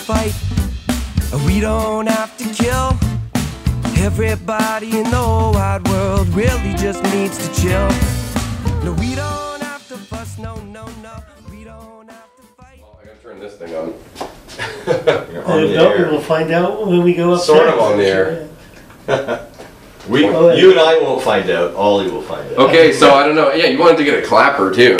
fight. We don't have to kill. Everybody in the whole wide world really just needs to chill. No, we don't have to fuss, no, no, no. We don't have to fight. Oh, I gotta turn this thing on. You're on And the if air. we'll find out when we go upstairs. Sort of on the air. We, Oh, yeah. you and I won't find out. Ollie will find out. Okay, so I don't know. Yeah, you wanted to get a clapper too.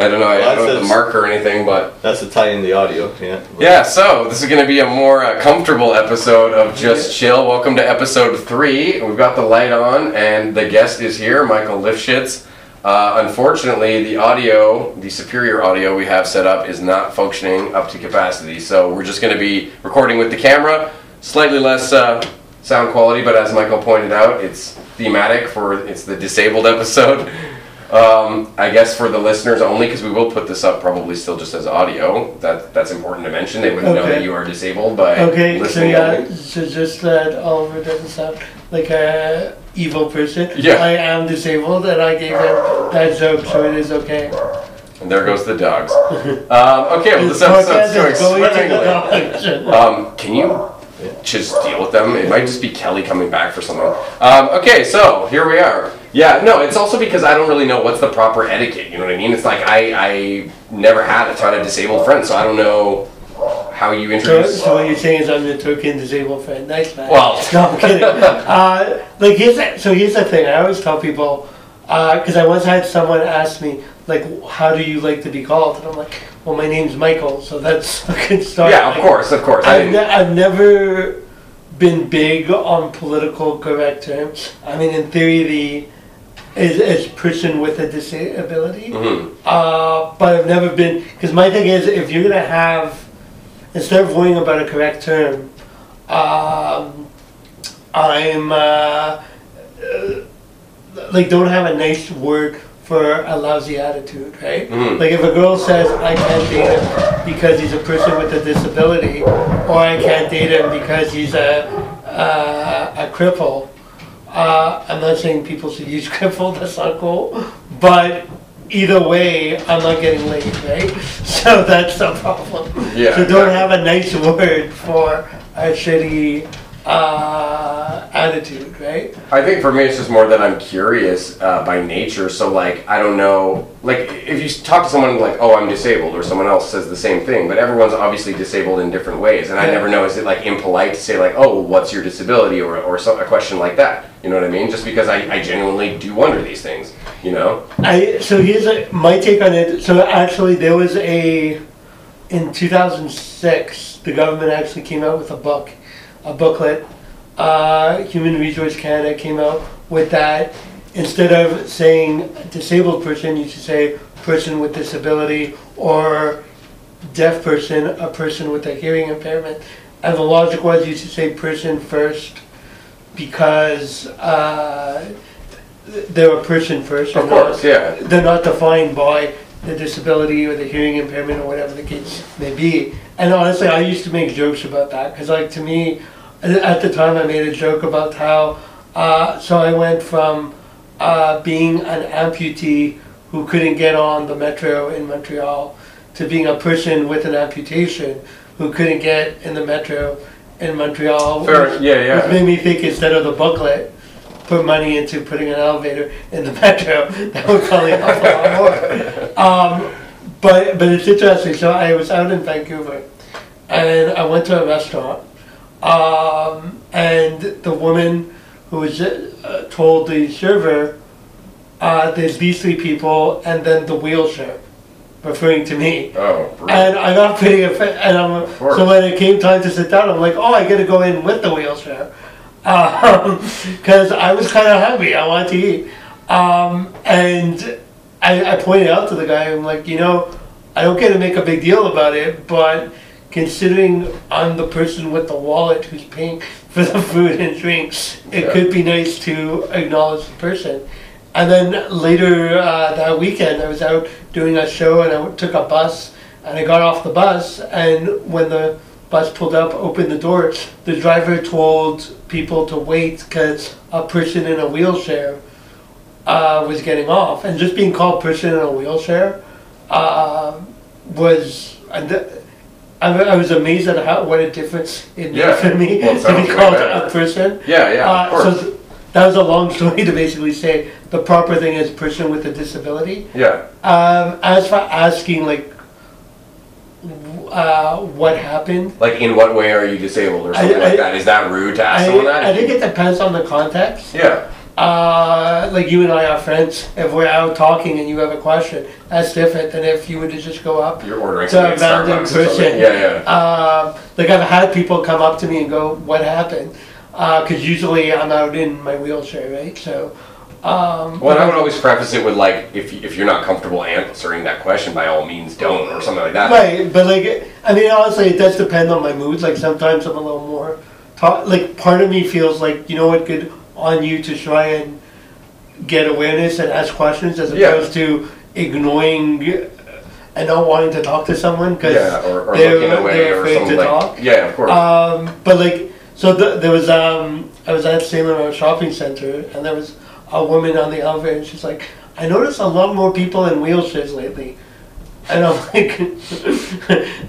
I don't know. I, I don't have the marker or anything, but That's to tie in the audio. Yeah. yeah. So this is going to be a more uh, comfortable episode of Just Chill. Welcome to episode three. We've got the light on, and the guest is here, Michael Lifshitz. Uh, unfortunately, the audio, the superior audio we have set up, is not functioning up to capacity. So we're just going to be recording with the camera, slightly less uh, sound quality, but as Michael pointed out, it's thematic for it's the disabled episode. Um, I guess for the listeners only, because we will put this up probably still just as audio. That that's important to mention. They wouldn't know that you are disabled by Okay, so listening yeah, only. so just that Oliver doesn't sound like a evil person. Yeah. I am disabled, and I gave him that joke, so it is okay. And there goes the dogs. um, okay, well this episode's going the swimmingly. Um, can you just deal with them? It might just be Kelly coming back for something. Um, okay, so here we are. Yeah, no, it's also because I don't really know what's the proper etiquette. You know what I mean? It's like I I never had a ton of disabled friends, so I don't know how you So, introduce. so what you're saying is I'm the token disabled friend. Nice man. Well- no, I'm kidding. uh, like here's the, so here's the thing. I always tell people because I once had someone ask me like, how do you like to be called? And I'm like, well, my name's Michael, so that's a good start. Yeah, of Like, course, of course. I I've, didn't- ne- I've never been big on political correct terms. I mean, in theory, the is as person with a disability. Mhm. Uh, but I've never been because my thing is if you're gonna have instead of worrying about a correct term, um, I'm uh, uh, like don't have a nice word for a lousy attitude, right? Mhm. Like if a girl says I can't date him because he's a person with a disability, or I can't date him because he's a uh, a cripple. Uh, I'm not saying people should use cripple. That's not cool. But either way, I'm not getting laid, right? So that's the problem. Yeah, So don't exactly. have a nice word for a shitty uh, attitude, right? I think for me, it's just more that I'm curious uh, by nature. So, like, I don't know. Like, if you talk to someone like, "Oh, I'm disabled," or someone else says the same thing, but everyone's obviously disabled in different ways, and I never know is it like impolite to say like, "Oh, what's your disability?" or or some, a question like that. You know what I mean? Just because I, I genuinely do wonder these things. You know? I so here's a, my take on it. So actually, there was a in 2006, the government actually came out with a book, a booklet. Uh, Human Resource Canada came out with that. Instead of saying disabled person, you should say person with disability or deaf person, a person with a hearing impairment. And the logic was you should say person first because uh, they're a person first. Of and not- course, yeah. they're not defined by the disability or the hearing impairment or whatever the case may be. And honestly, I used to make jokes about that because, like, to me, at the time, I made a joke about how. Uh, so I went from uh, being an amputee who couldn't get on the metro in Montreal to being a person with an amputation who couldn't get in the metro in Montreal. Fair, which- yeah, yeah. Which made me think instead of the booklet, put money into putting an elevator in the metro. That would probably help a lot more. Um, but but it's interesting. So I was out in Vancouver, and I went to a restaurant, um, and the woman who was uh, told the server, uh, "There's these three people, and then the wheelchair," referring to me. Oh, brilliant. And I got pretty offended. And I'm, so when it came time to sit down, I'm like, oh, I got to go in with the wheelchair. Because I was kind of hungry. I wanted to eat. Um, and I, I pointed out to the guy, I'm like, you know, I don't get to make a big deal about it, but considering I'm the person with the wallet who's paying for the food and drinks, it Yeah. could be nice to acknowledge the person. And then later uh, that weekend, I was out doing a show and I took a bus and I got off the bus. And when the bus pulled up, opened the door, the driver told people to wait because a person in a wheelchair uh, was getting off. And just being called person in a wheelchair uh, was. I, I was amazed at how what a difference it Yeah. made for me Well, to be called a person. Yeah, yeah, Uh, so th- that was a long story to basically say the proper thing is person with a disability. yeah. Um, as for asking like uh, what happened, Like, in what way are you disabled or something I- like that? Is that rude to ask I, someone that? I think it depends on the context. Yeah. Uh, like you and I are friends. If we're out talking and you have a question, that's different than if you were to just go up You're ordering to a random Starbucks or something. person. Yeah, yeah. Um, like I've had people come up to me and go, "What happened?" Because usually I'm out in my wheelchair, right? So. Um, Well, I would always preface it with like, if, you- if you're not comfortable answering that question, by all means don't, or something like that. Right, but like, I mean, honestly, it does depend on my mood. Like sometimes I'm a little more, ta- like part of me feels like you know what, good on you to try and get awareness and ask questions as Yeah. opposed to ignoring and not wanting to talk to someone because Yeah, or, or they're- looking away they're or afraid something to like. talk. Yeah, of course. Um, but like, so th- there was um, I was at Salem Road Shopping Center, and there was a woman on the elevator, and she's like, "I noticed a lot more people in wheelchairs lately." And I'm like,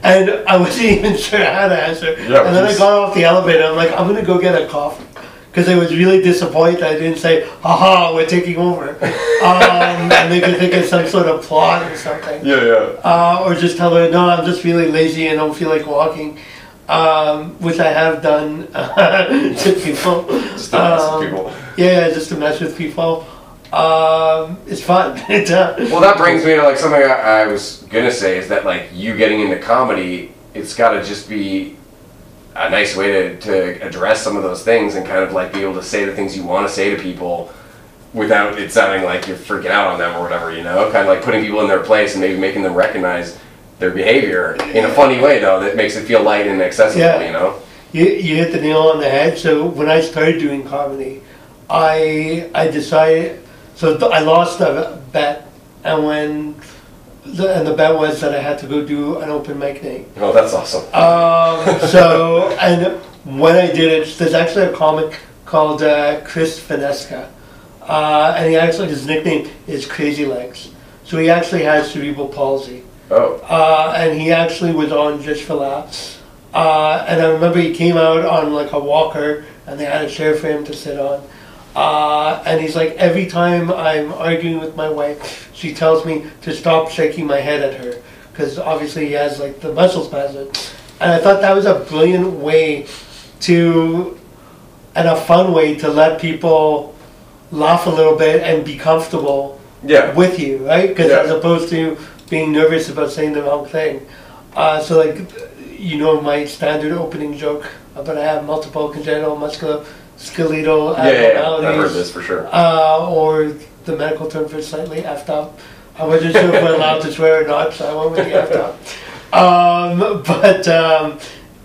and I wasn't even sure how to answer. Yeah, and then I got off the elevator. I'm like, I'm gonna go get a coffee. Because I was really disappointed I didn't say, haha, we're taking over. um, and they could think it's some sort of plot or something yeah, yeah. uh, or just tell her, no, I'm just really lazy and don't feel like walking, um, which I have done to people. Just to mess with Um, people. Yeah, just to mess with people. Um, it's fun. It, uh, Well, that brings me to like something I, I was gonna say is that like you getting into comedy, it's got to just be a nice way to, to address some of those things and kind of like be able to say the things you want to say to people without it sounding like you're freaking out on them or whatever, you know? Kind of like putting people in their place and maybe making them recognize their behavior in a funny way though that makes it feel light and accessible, Yeah. you know? you, you hit the nail on the head. So when I started doing comedy, I I decided. So th- I lost a bet, and when the, and the bet was that I had to go do an open mic night. Oh, that's awesome. Um, so, and when I did it, there's actually a comic called uh, Chris Fonseca. Uh, and he actually, his nickname is Crazy Legs. So he actually has cerebral palsy. Oh, Uh, and he actually was on Just for Laughs. Uh, and I remember he came out on like a walker and they had a chair for him to sit on. Uh, and he's like, every time I'm arguing with my wife, she tells me to stop shaking my head at her. Because obviously he has like the muscle spasm. And I thought that was a brilliant way to, and a fun way to let people laugh a little bit and be comfortable yeah. with you, right? Because Yeah. as opposed to being nervous about saying the wrong thing. Uh, so like, you know, my standard opening joke about I have multiple congenital musculoskeletal Yeah, yeah, yeah. I've heard this for sure. uh, or the medical term for slightly effed up. I wasn't sure if we're allowed to swear or not, so I went with the effed up. Um, but um,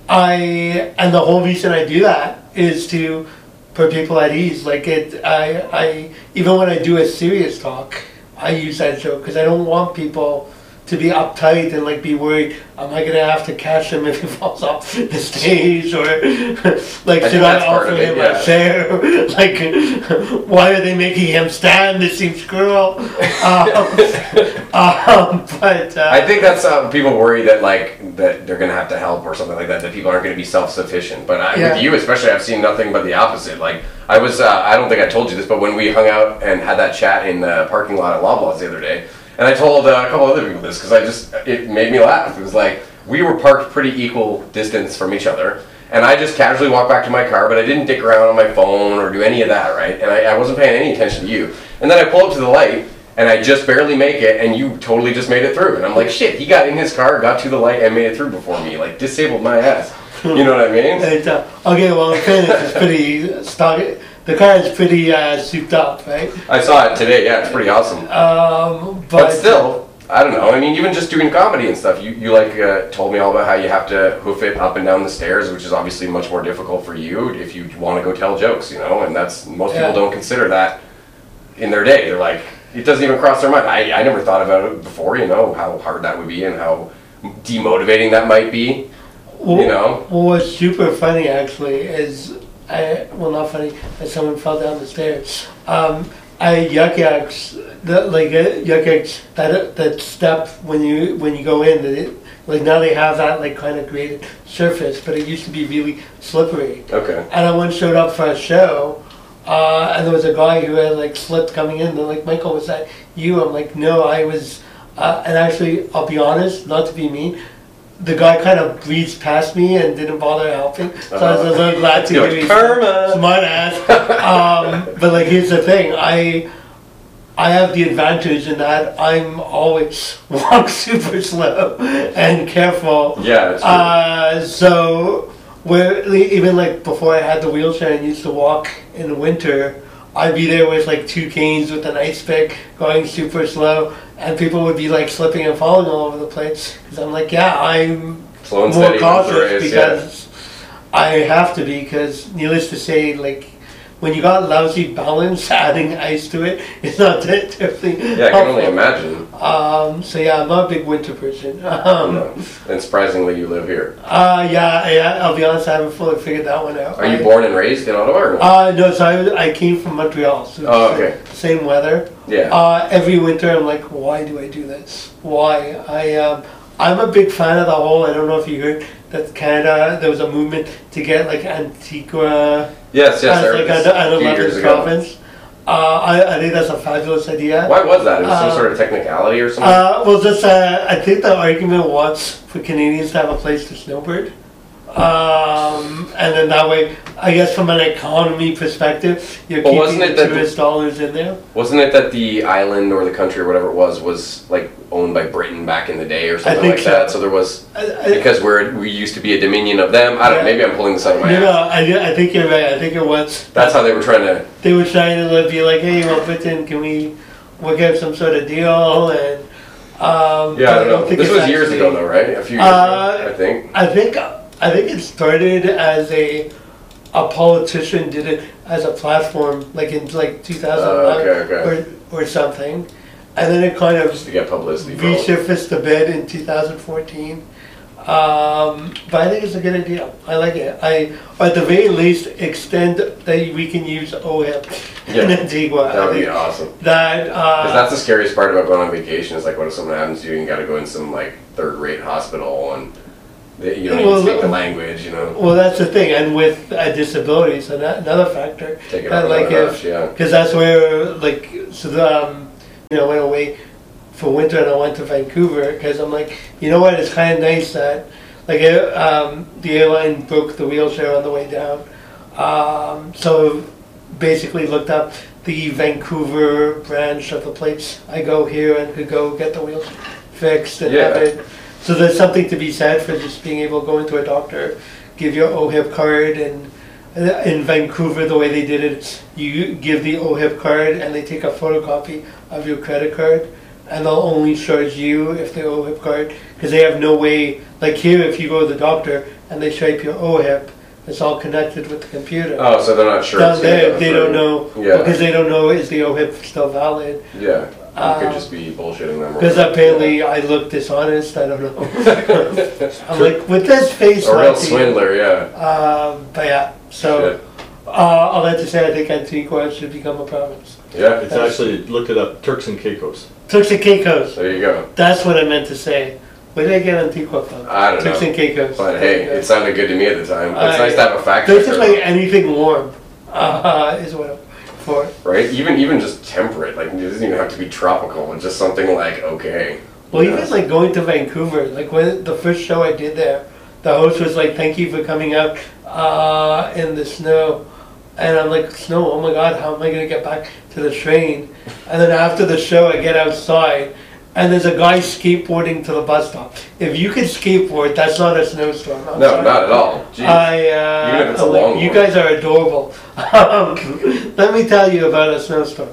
I and the whole reason I do that is to put people at ease. Like it, I, I even when I do a serious talk, I use that joke because I don't want people to be uptight and like be worried. Am I gonna have to catch him if he falls off the stage or like I should I offer of it, him yeah. a chair? like why are they making him stand? It seems cruel. Um, um, but uh, I think that's uh, people worry that like that they're gonna have to help or something like that. That people aren't gonna be self-sufficient. But I, Yeah. with you especially, I've seen nothing but the opposite. Like I was, uh, I don't think I told you this, but when we hung out and had that chat in the parking lot at Loblaws the other day, and I told uh, a couple other people this because I just it made me laugh. It was like we were parked pretty equal distance from each other. And I just casually walked back to my car, but I didn't dick around on my phone or do any of that, right? And I, I wasn't paying any attention to you. And then I pull up to the light, and I just barely make it, and you totally just made it through. And I'm like, shit, he got in his car, got to the light, and made it through before me. Like, disabled my ass. You know what I mean? Okay, well, it's pretty stock. The car is pretty uh, souped up, right? I saw it today, yeah, it's pretty awesome. Um, but, But still, I don't know. I mean, even just doing comedy and stuff, you, you like uh, told me all about how you have to hoof it up and down the stairs, which is obviously much more difficult for you if you want to go tell jokes, you know. And that's most Yeah. people don't consider that in their day. They're like, it doesn't even cross their mind. I, I never thought about it before, you know, how hard that would be and how demotivating that might be. well, you know? well, what's super funny actually is, I, well, not funny, that someone fell down the stairs. Um, I Yuk Yuk's, the, like uh, Yuk Yuk's, that that step when you when you go in, that it, Like now they have that like kind of graded surface, but it used to be really slippery. Okay. And I once showed up for a show, uh, and there was a guy who had like slipped coming in. They're like, Michael, was that you? I'm like, no, I was. Uh, and actually, I'll be honest, not to be mean, the guy kind of breezed past me and didn't bother helping. So I was a little glad to You're give "Karma." smart ass. um, but like, here's the thing, I. I have the advantage in that I'm always walk super slow and careful. Yeah, it's. Uh, so where even like before I had the wheelchair and used to walk in the winter, I'd be there with like two canes with an ice pick going super slow, and people would be like slipping and falling all over the place. Because I'm like, yeah, I'm Slow more steady wins the cautious race, yeah. because I have to be. Because needless to say, like. When you got lousy balance, adding ice to it, it's not that terribly Yeah, I can only imagine. Um, so yeah, I'm not a big winter person. Um, No. And surprisingly, you live here. uh, yeah, yeah. I'll be honest, I haven't fully figured that one out. Are you I- born and raised in Ottawa? Or no? Uh, no. So I, I came from Montreal. So Oh, okay. Same weather. Yeah. Uh, every winter, I'm like, why do I do this? Why? I um, I'm a big fan of the whole. I don't know if you heard that Canada. There was a movement to get like Antigua yes, yes. as like an, an years 11th ago. province. Uh, I, I think that's a fabulous idea. Why was that? It was some Uh, sort of technicality or something? Uh, well, just uh, I think the argument was for Canadians to have a place to snowbird, um, and then that way, I guess from an economy perspective, you're keeping wasn't the it that the- tourist dollars in there. Wasn't it that the island or the country or whatever it was was like owned by Britain back in the day or something think like so. that? So there was I, I, because we're we used to be a dominion of them. I don't. Maybe I'm pulling this out of my no, no, ass. I, I think you're right. I think it was. That's how they were trying to. they were trying to be like, hey, well, Britain, can we work out some sort of deal? And um, Yeah, I but don't know. think This it's was years actually- ago, though, right? A few years Uh, ago, I think. I think I think it started as a a politician did it as a platform, like in like 2009 Uh, okay, okay. or or something, and then it kind of Just to get publicity. resurfaced a bit in 2014. Um, but I think it's a good idea. I like it. I, or at the very least, extend that we can use OHIP in Yeah, Antigua. That would be awesome. that Because uh, that's the scariest part about going on vacation is like, what if something happens to you and you got to go in some like third-rate hospital and they, you don't Well, the language, you know? well, that's the thing, and with uh, disabilities, and that, another factor. Take it like if yeah. Because that's where, like, so the, um, you know, I went away for winter and I went to Vancouver because I'm like, you know what, it's kind of nice that, like, um, the airline broke the wheelchair on the way down. Um, so basically looked up the Vancouver branch of the place. I go here and could go get the wheelchair fixed and have it. So there's something to be said for just being able to go into a doctor, give your OHIP card and uh, in Vancouver, the way they did it, you give the OHIP card and they take a photocopy of your credit card, and they'll only charge you if the OHIP card, because they have no way. Like here, if you go to the doctor and they swipe your OHIP, it's all connected with the computer. Oh, so they're not sure. Down there, they don't know Yeah. because they don't know is the OHIP still valid. Yeah. You Uh, could just be bullshitting them. or Because whatever. apparently I look dishonest. I don't know. I'm like with this face. A real like the- swindler, yeah. Um, but yeah, so. Shit. Uh, all that to say, I think Antigua should become a province. Yeah, It's actually, look it up, Turks and Caicos. Turks and Caicos. there you go. That's what I meant to say. Where did I get Antigua from? I don't Turks know. and Caicos. But hey, it sounded good to me at the time. It's Uh, nice to have a fact checker, Basically, anything warm uh, is what Right? Even even just temperate, like it doesn't even have to be tropical. It's just something like okay. Well, even like going to Vancouver, like when the first show I did there, the host was like, "Thank you for coming out uh, in the snow," and I'm like, "Snow? Oh my God, how am I gonna get back to the train?" And then after the show, I get outside, and there's a guy skateboarding to the bus stop. If you could skateboard, that's not a snowstorm. I'm No, sorry. not at all. Jeez. I, uh, Even if it's a long you one. guys are adorable. Um, let me tell you about a snowstorm.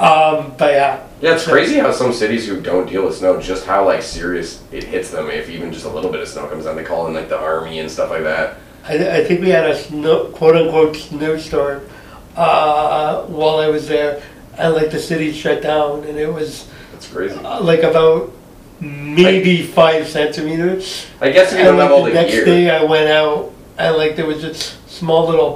Um, but yeah, yeah, it's crazy how some cities who don't deal with snow, just how like serious it hits them if even just a little bit of snow comes down. They call in like the army and stuff like that. I, I think we had a snow, quote unquote snowstorm uh, while I was there, and like the city shut down, and it was It's crazy. uh, like about maybe five centimeters. I guess if you don't have all the next day, I went out, and like there was just small little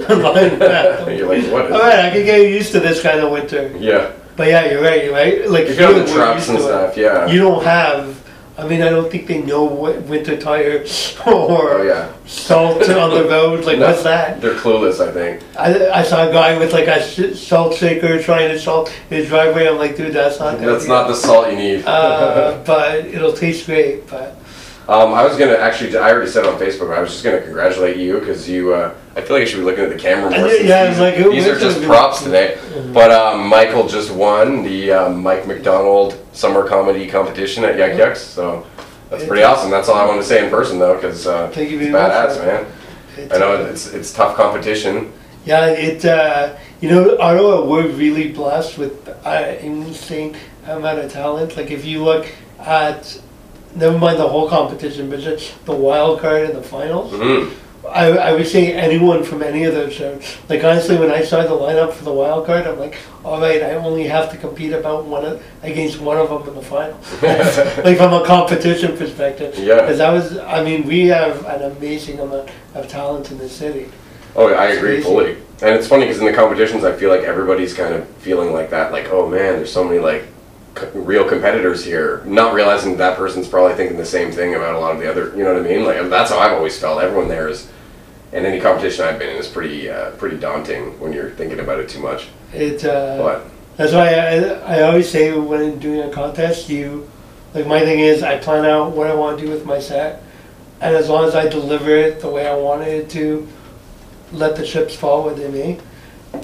like, You're like, what is all right, I can get used to this kind of winter. Yeah. But yeah, you're right. You're right. Like you have here, the used and to it. stuff, yeah. you don't have I mean, I don't think they know what winter tire or Oh yeah. salt on the road. Like, No, what's that? They're clueless, I think. I, I saw a guy with like a salt shaker trying to salt his driveway. I'm like, dude, that's not. That's not the salt you need. Uh, but it'll taste great. But Um, I was gonna actually. I already said on Facebook. I was just gonna congratulate you because you. Uh, I feel like I should be looking at the camera more. Yeah, these, it's like, who these are just props today. But um, Michael just won the uh, Mike McDonald Summer Comedy Competition at Yuk Yuk's. So that's pretty awesome. That's all I want to say in person though, because uh, Thank you it's badass, man. it's, I know uh, it's it's tough competition. Yeah, it. Uh, you know, Ottawa, we're really blessed with uh, insane amount of talent. Like if you look at, never mind the whole competition, but just the wild card and the finals. hmm I, I would say anyone from any of those shows. Like honestly, when I saw the lineup for the wild card, I'm like, all right, I only have to compete about one of, against one of them in the final. like from a competition perspective. Yeah. Because that was, I mean, we have an amazing amount of talent in the city. Oh, I agree It's fully. And it's funny because in the competitions, I feel like everybody's kind of feeling like that. Like, oh man, there's so many like real competitors here. Not realizing that person's probably thinking the same thing about a lot of the other. You know what I mean? Like that's how I've always felt. Everyone there is, and any competition I've been in is pretty uh, pretty daunting when you're thinking about it too much. It. Uh, But That's why I, I always say when doing a contest, you, like my thing is I plan out what I want to do with my set, and as long as I deliver it the way I wanted it to, let the chips fall where they may.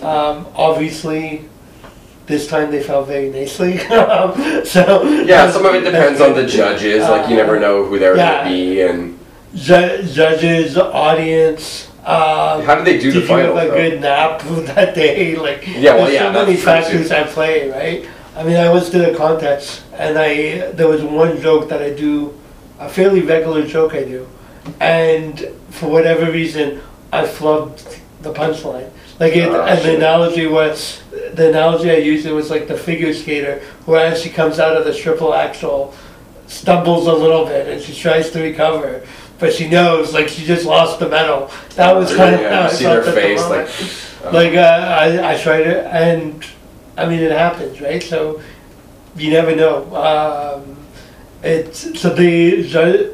Um, obviously, this time they fell very nicely. So yeah, some of it depends on the judges. Like you never know who they're Yeah. gonna be and Ju- judges, audience. Um, how do they do did the final. Did you have a though? good nap that day? Like, Yeah, well, there's yeah, so many factors at play, right? I mean, I once did a contest, and I there was one joke that I do, a fairly regular joke I do, and for whatever reason, I flubbed the punchline. Like it, Ah, and the shit. analogy was the analogy I used. It was like the figure skater who, as she comes out of the triple axel, stumbles a little bit and she tries to recover, but she knows like she just lost the medal. That was kind of how I see felt their at the face moment. like. Like uh, I, I tried it, and I mean it happens, right? So you never know. Um, it's so the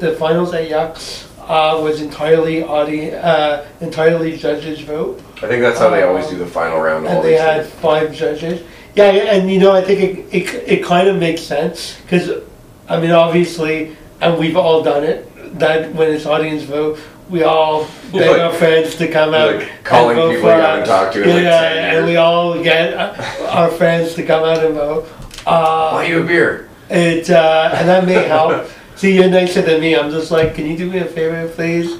the finals at Yuk's uh, was entirely audi- uh, entirely judges vote, I think that's how they always do the final round. of all and they these had things. five judges. Yeah, and you know I think it it, it kind of makes sense because I mean obviously, and we've all done it. That when it's audience vote, we all beg Like- our friends to come out. like calling and vote people for you haven't us. talked to in, Yeah, like, 10 and we all get uh, our friends to come out and vote. Uh, Buy you a beer. it uh, and that may help. See, you're nicer than me. I'm just like, can you do me a favor, please?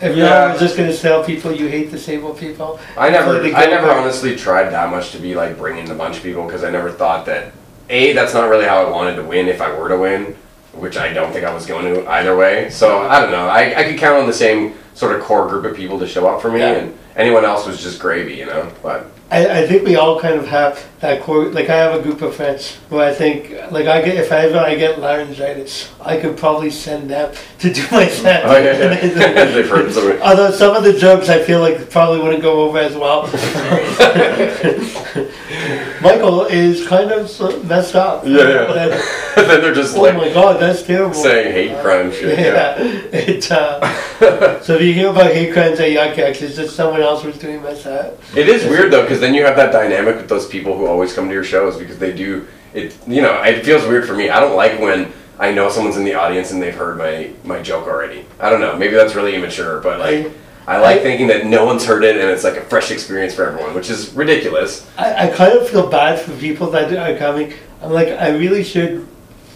If Yeah. I'm just gonna tell people you hate disabled people. I never, I never honestly tried that much to be like bringing a bunch of people because I never thought that. A, that's not really how I wanted to win if I were to win, which I don't think I was going to either way. So I don't know. I, I could count on the same sort of core group of people to show up for me, Yeah. and anyone else was just gravy, you know. But I, I think we all kind of have that core. Like I have a group of friends who I think, like I get if I ever I get laryngitis, I could probably send them to do my set. oh yeah, yeah. they've heard some. Although some of the jokes I feel like probably wouldn't go over as well. Michael is kind of messed up. Yeah, yeah. Then they're just oh like my god, that's terrible. saying hate crime shit. Yeah, Yeah. it. Uh, so if you hear about hate crimes at Yuk Yuk's, it's just someone else was doing my set. It is weird though, because then you have that dynamic with those people who always come to your shows because they do it. You know, it feels weird for me. I don't like when I know someone's in the audience and they've heard my my joke already. I don't know. Maybe that's really immature, but like. I like I- thinking that no one's heard it and it's like a fresh experience for everyone, which is ridiculous. I, I kind of feel bad for people that are coming. I'm like, I really should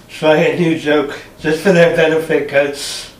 try a new joke just for their benefit because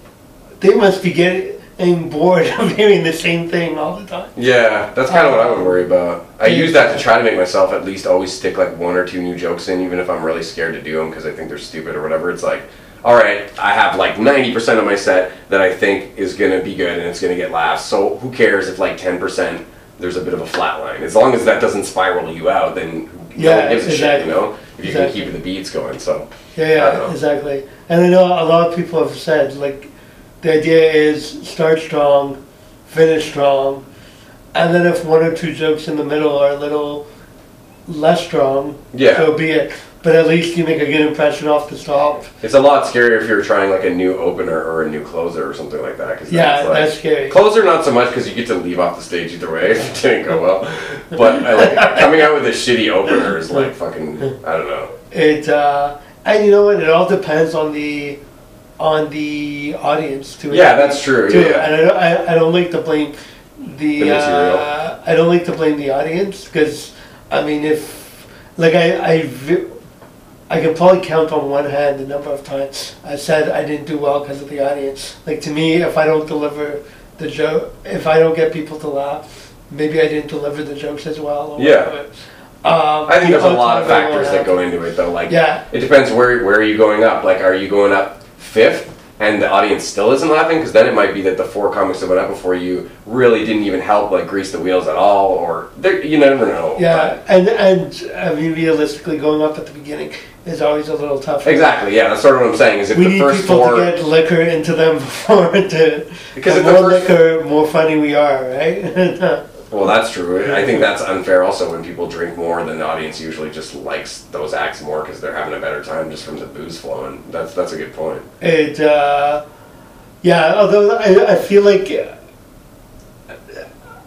they must be getting bored of hearing the same thing all the time. Yeah, that's kind of what I would worry about. I use that to try to make myself at least always stick like one or two new jokes in, even if I'm really scared to do them because I think they're stupid or whatever. It's like, all right, I have like 90% of my set that I think is going to be good and it's going to get laughs. So who cares if like 10% there's a bit of a flat line? As long as that doesn't spiral you out, then no Yeah, gives a shit, exactly. you know? If you Exactly. can keep the beats going. So, Yeah, yeah, exactly. And I know a lot of people have said like the idea is start strong, finish strong, and then if one or two jokes in the middle are a little less strong, Yeah. so be it. but at least you make a good impression off the top. It's a lot scarier if you're trying like a new opener or a new closer or something like that. 'cause Yeah, like- that's scary. Closer, not so much because you get to leave off the stage either way if it didn't go well. But I like coming out with a shitty opener is like fucking. I don't know. It uh, and you know what? It all depends on the on the audience too. Yeah, that's true. too. Yeah, And I don't, I, I don't like to blame the, The material. uh, I don't like to blame the audience because I mean if like I I I can probably count on one hand the number of times I said I didn't do well because of the audience. Like to me, if I don't deliver the joke, if I don't get people to laugh, maybe I didn't deliver the jokes as well. Or Yeah. whatever. Um, I think there's a lot of factors what that go into it though. Like, Yeah. it depends where where are you going up. Like, are you going up fifth? And the audience still isn't laughing, because then it might be that the four comics that went up before you really didn't even help, like grease the wheels at all, or you never know. Yeah, and and I mean realistically, going up at the beginning is always a little tough. Exactly. Yeah, that's sort of what I'm saying. Is if We the need first people four, to get liquor into them before to. Because the if the more first- liquor, more funny we are, right? Well, that's true. I think that's unfair also when people drink more, then the audience usually just likes those acts more because they're having a better time just from the booze flowing. That's that's a good point. it, uh, yeah. Although I, I feel like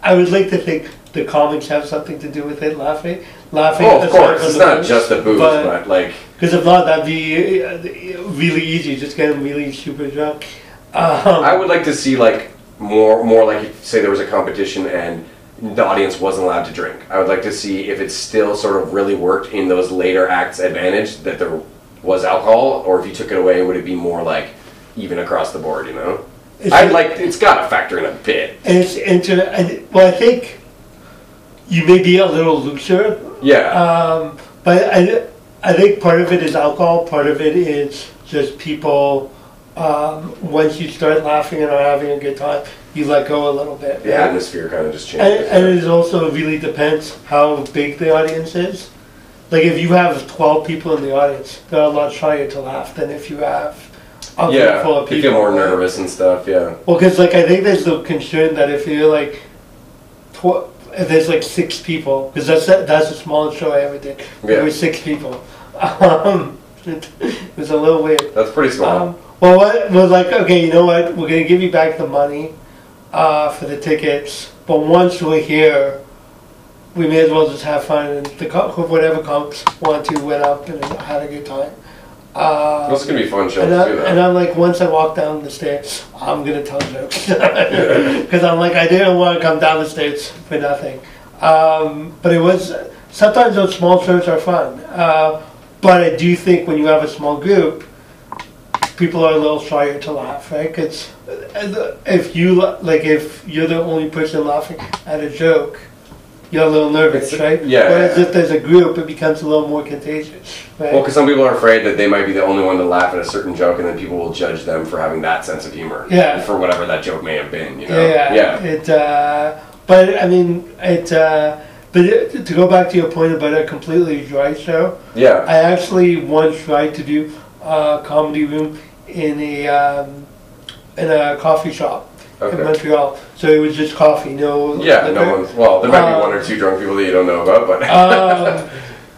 I would like to think the comics have something to do with it, laughing, laughing. Oh, of course, it's not booze. just the booze, but- but, like, Because if not, that'd be uh, really easy. Just get them really super drunk. Um, I would like to see like more more like say there was a competition and the audience wasn't allowed to drink. I would like to see if it still sort of really worked in those later acts advantage that there was alcohol, or if you took it away, would it be more like even across the board? You know, I'd like it's got to factor in a bit. And it's Well, I think you may be a little looser, Yeah. um, but I, I think part of it is alcohol. Part of it is just people. Um, once you start laughing and are having a good time, you let go a little bit. the right? atmosphere kind of just changes. and it also really depends how big the audience is. Like if you have twelve people in the audience, they're a lot shyer to laugh than if you have a yeah, full of people. feel more nervous and stuff. Yeah. Well, because like I think there's the concern that if you're like, tw- if there's like six people, because that's that's the smallest show I ever did. Yeah. There Yeah. were six people. Um, it was a little weird. That's pretty small. Um, well, what was like, okay, you know what? We're gonna give you back the money uh, for the tickets, but once we're here, we may as well just have fun and the co- whatever comics want to went up and had a good time. Uh, gonna be fun shows and, I, too. and Though. I'm like, once I walk down the stairs, I'm gonna tell jokes because I'm like, I didn't want to come down the stairs for nothing. Um, but it was sometimes those small shows are fun. Uh, but I do think when you have a small group, people are a little shyer to laugh, right? Because if you like, if you're the only person laughing at a joke. You're a little nervous, It's- right? yeah, Whereas yeah. if there's a group, it becomes a little more contagious, right? Well, because some people are afraid that they might be the only one to laugh at a certain joke, and then people will judge them for having that sense of humor. Yeah. For whatever that joke may have been, you know. Yeah, Yeah. It, uh, but I mean, it. Uh, but it, to go back to your point about a completely dry show, Yeah. I actually once tried to do a comedy room in a um, in a coffee shop in Okay. Montreal. So it was just coffee, no. Yeah. No liquor. one's. Well, there might be Uh, one or two drunk people that you don't know about, but. um,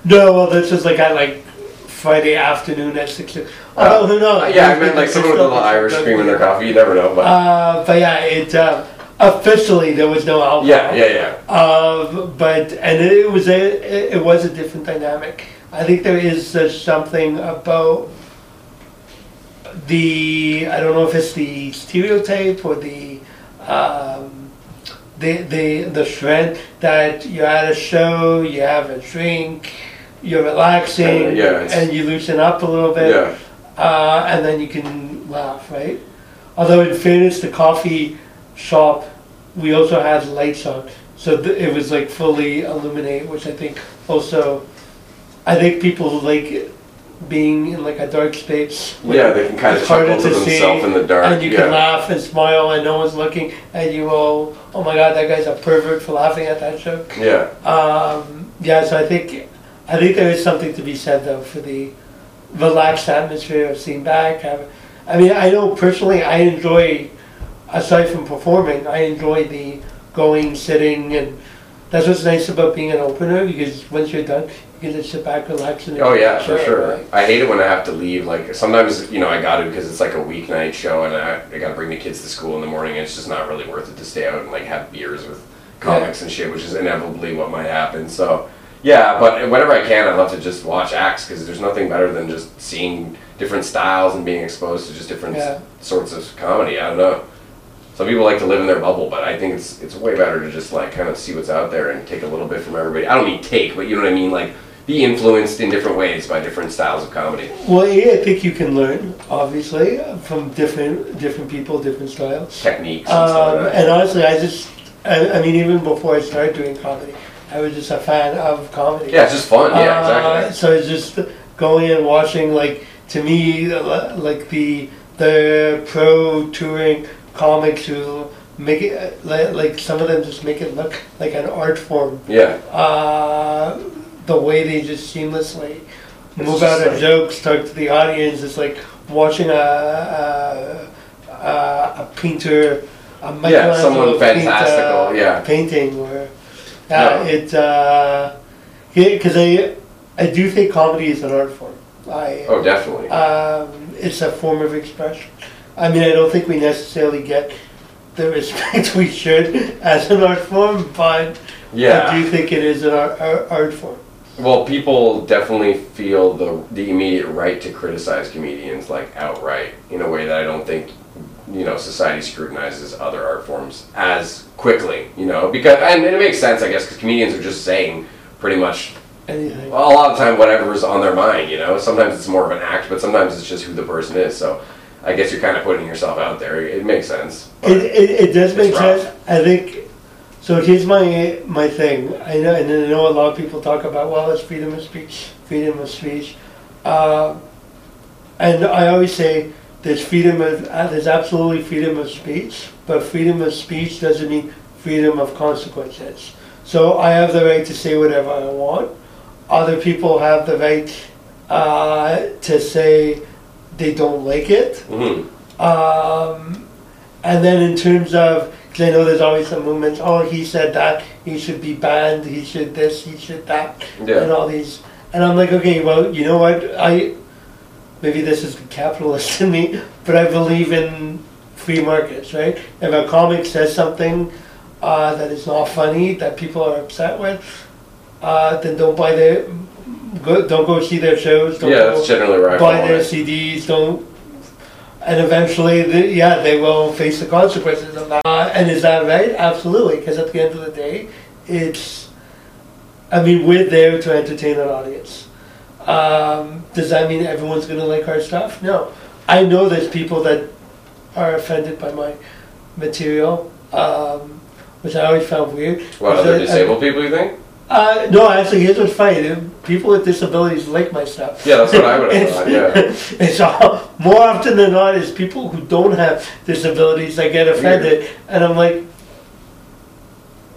no, well, this was like at like Friday afternoon at six. Although who knows? Uh, yeah, I meant like someone with a little Irish cream in their coffee. You never know, but. Uh, but yeah, it uh, officially there was no alcohol. yeah, yeah, yeah. Um, but and it was a it was a different dynamic. I think there is uh, something about the I don't know if it's the stereotype or the um, the the the trend that you're at a show, you have a drink, you're relaxing, Kinda, yeah, and you loosen up a little bit Yeah. uh, and then you can laugh, right? Although in fairness, the coffee shop, we also had lights on, so th- it was like fully illuminated, which I think also, I think people like being in like a dark space. Yeah, they can kind of chuckle to to see, themselves in the dark. And you yeah. can laugh and smile, and no one's looking at you. Oh, oh my God, that guy's a pervert for laughing at that joke. Yeah. Um, yeah, so I think I think there is something to be said though for the relaxed atmosphere of seeing back. I, I mean, I know personally, I enjoy aside from performing, I enjoy the going, sitting, and that's what's nice about being an opener because once you're done, just sit back, relax, Oh yeah, for show, sure. right? I hate it when I have to leave. Like sometimes, you know, I got to because it's like a weeknight show, and I, I got to bring the kids to school in the morning. And it's just not really worth it to stay out and like have beers with comics and shit, which is inevitably what might happen. So yeah, but whenever I can, I love to just watch acts because there's nothing better than just seeing different styles and being exposed to just different Yeah. sorts of comedy. I don't know. Some people like to live in their bubble, but I think it's it's way better to just like kind of see what's out there and take a little bit from everybody. I don't mean take, but you know what I mean, like be influenced in different ways by different styles of comedy. Well, yeah, I think you can learn, obviously, from different different people, different styles. techniques and stuff Um, like and honestly, I just, I, I mean, even before I started doing comedy, I was just a fan of comedy. Yeah, it's just fun. Yeah, Uh, exactly. so it's just going and watching, like, to me, like the the pro touring comics who make it, like, like some of them just make it look like an art form. Yeah, Uh, the way they just seamlessly It's move out of like- jokes, talk to the audience. It's like watching a a, a, a painter, a Michelangelo someone paint, fantastical, uh, yeah. painting. Or uh, No. it uh, because I I do think comedy is an art form. I oh definitely. um, it's a form of expression. I mean, I don't think we necessarily get the respect we should as an art form, but I yeah. do think it is an art, art, art form. Well, people definitely feel the the immediate right to criticize comedians like outright in a way that I don't think you know society scrutinizes other art forms as quickly. You know, because and it makes sense, I guess, because comedians are just saying pretty much Anything. a lot of time whatever's on their mind. You know, sometimes it's more of an act, but sometimes it's just who the person is. So. I guess you're kind of putting yourself out there. It makes sense. It, it, it does make rough. sense. I think. So here's my my thing. I know, and I know a lot of people talk about well, it's freedom of speech, freedom of speech, uh, and I always say there's freedom of uh, there's absolutely freedom of speech, but freedom of speech doesn't mean freedom of consequences. So I have the right to say whatever I want. Other people have the right uh, to say they don't like it. Mhm. Um, and then in terms of, I know there's always some movements, oh, he said that, he should be banned, he should this, he should that, Yeah. and all these. And I'm like, okay, well, you know what? I maybe this is the capitalist in me, but I believe in free markets, right? If a comic says something uh, that is not funny, that people are upset with, uh, then don't buy their, go, don't go see their shows. Don't Yeah, go that's generally right. Buy their. CDs. Don't. And eventually, the, yeah, they will face the consequences of that. Uh, and is that right? Absolutely, because at the end of the day, it's. I mean, we're there to entertain an audience. Um, does that mean everyone's going to like our stuff? No. I know there's people that are offended by my material, um, which I always found weird. What other disabled people you think? Uh, no, actually, here's what's funny. The People with disabilities like my stuff. Yeah, that's what I would have thought. Yeah. it's all, more often than not is people who don't have disabilities that get offended, and I'm like,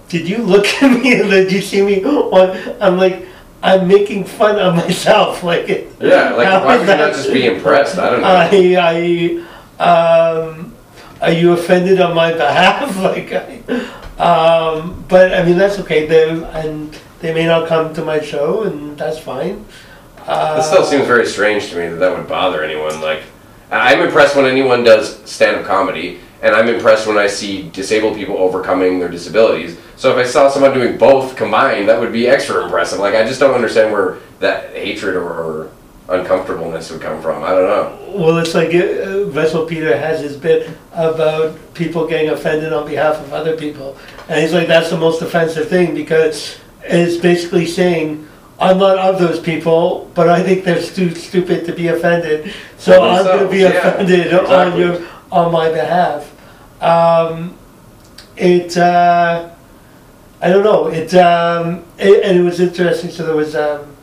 did you look at me and did you see me on? I'm like, I'm making fun of myself. Like, Yeah, like how why is would you that- not just be impressed? I don't know. I, I, um, are you offended on my behalf? like, I, um, but I mean that's okay. They and they may not come to my show, and that's fine. Uh, It still seems very strange to me that that would bother anyone. Like, I'm impressed when anyone does stand-up comedy, and I'm impressed when I see disabled people overcoming their disabilities. So if I saw someone doing both combined, that would be extra impressive. Like, I just don't understand where that hatred or, or uncomfortableness would come from. I don't know. Well, it's like uh, Russell Peter has his bit about people getting offended on behalf of other people, and he's like, that's the most offensive thing because it's basically saying. I'm not of those people, but I think they're too stupid to be offended. So I'm going to be yeah, offended on your on my behalf. Um, it uh, I don't know. It, um, it and it was interesting. So there was um,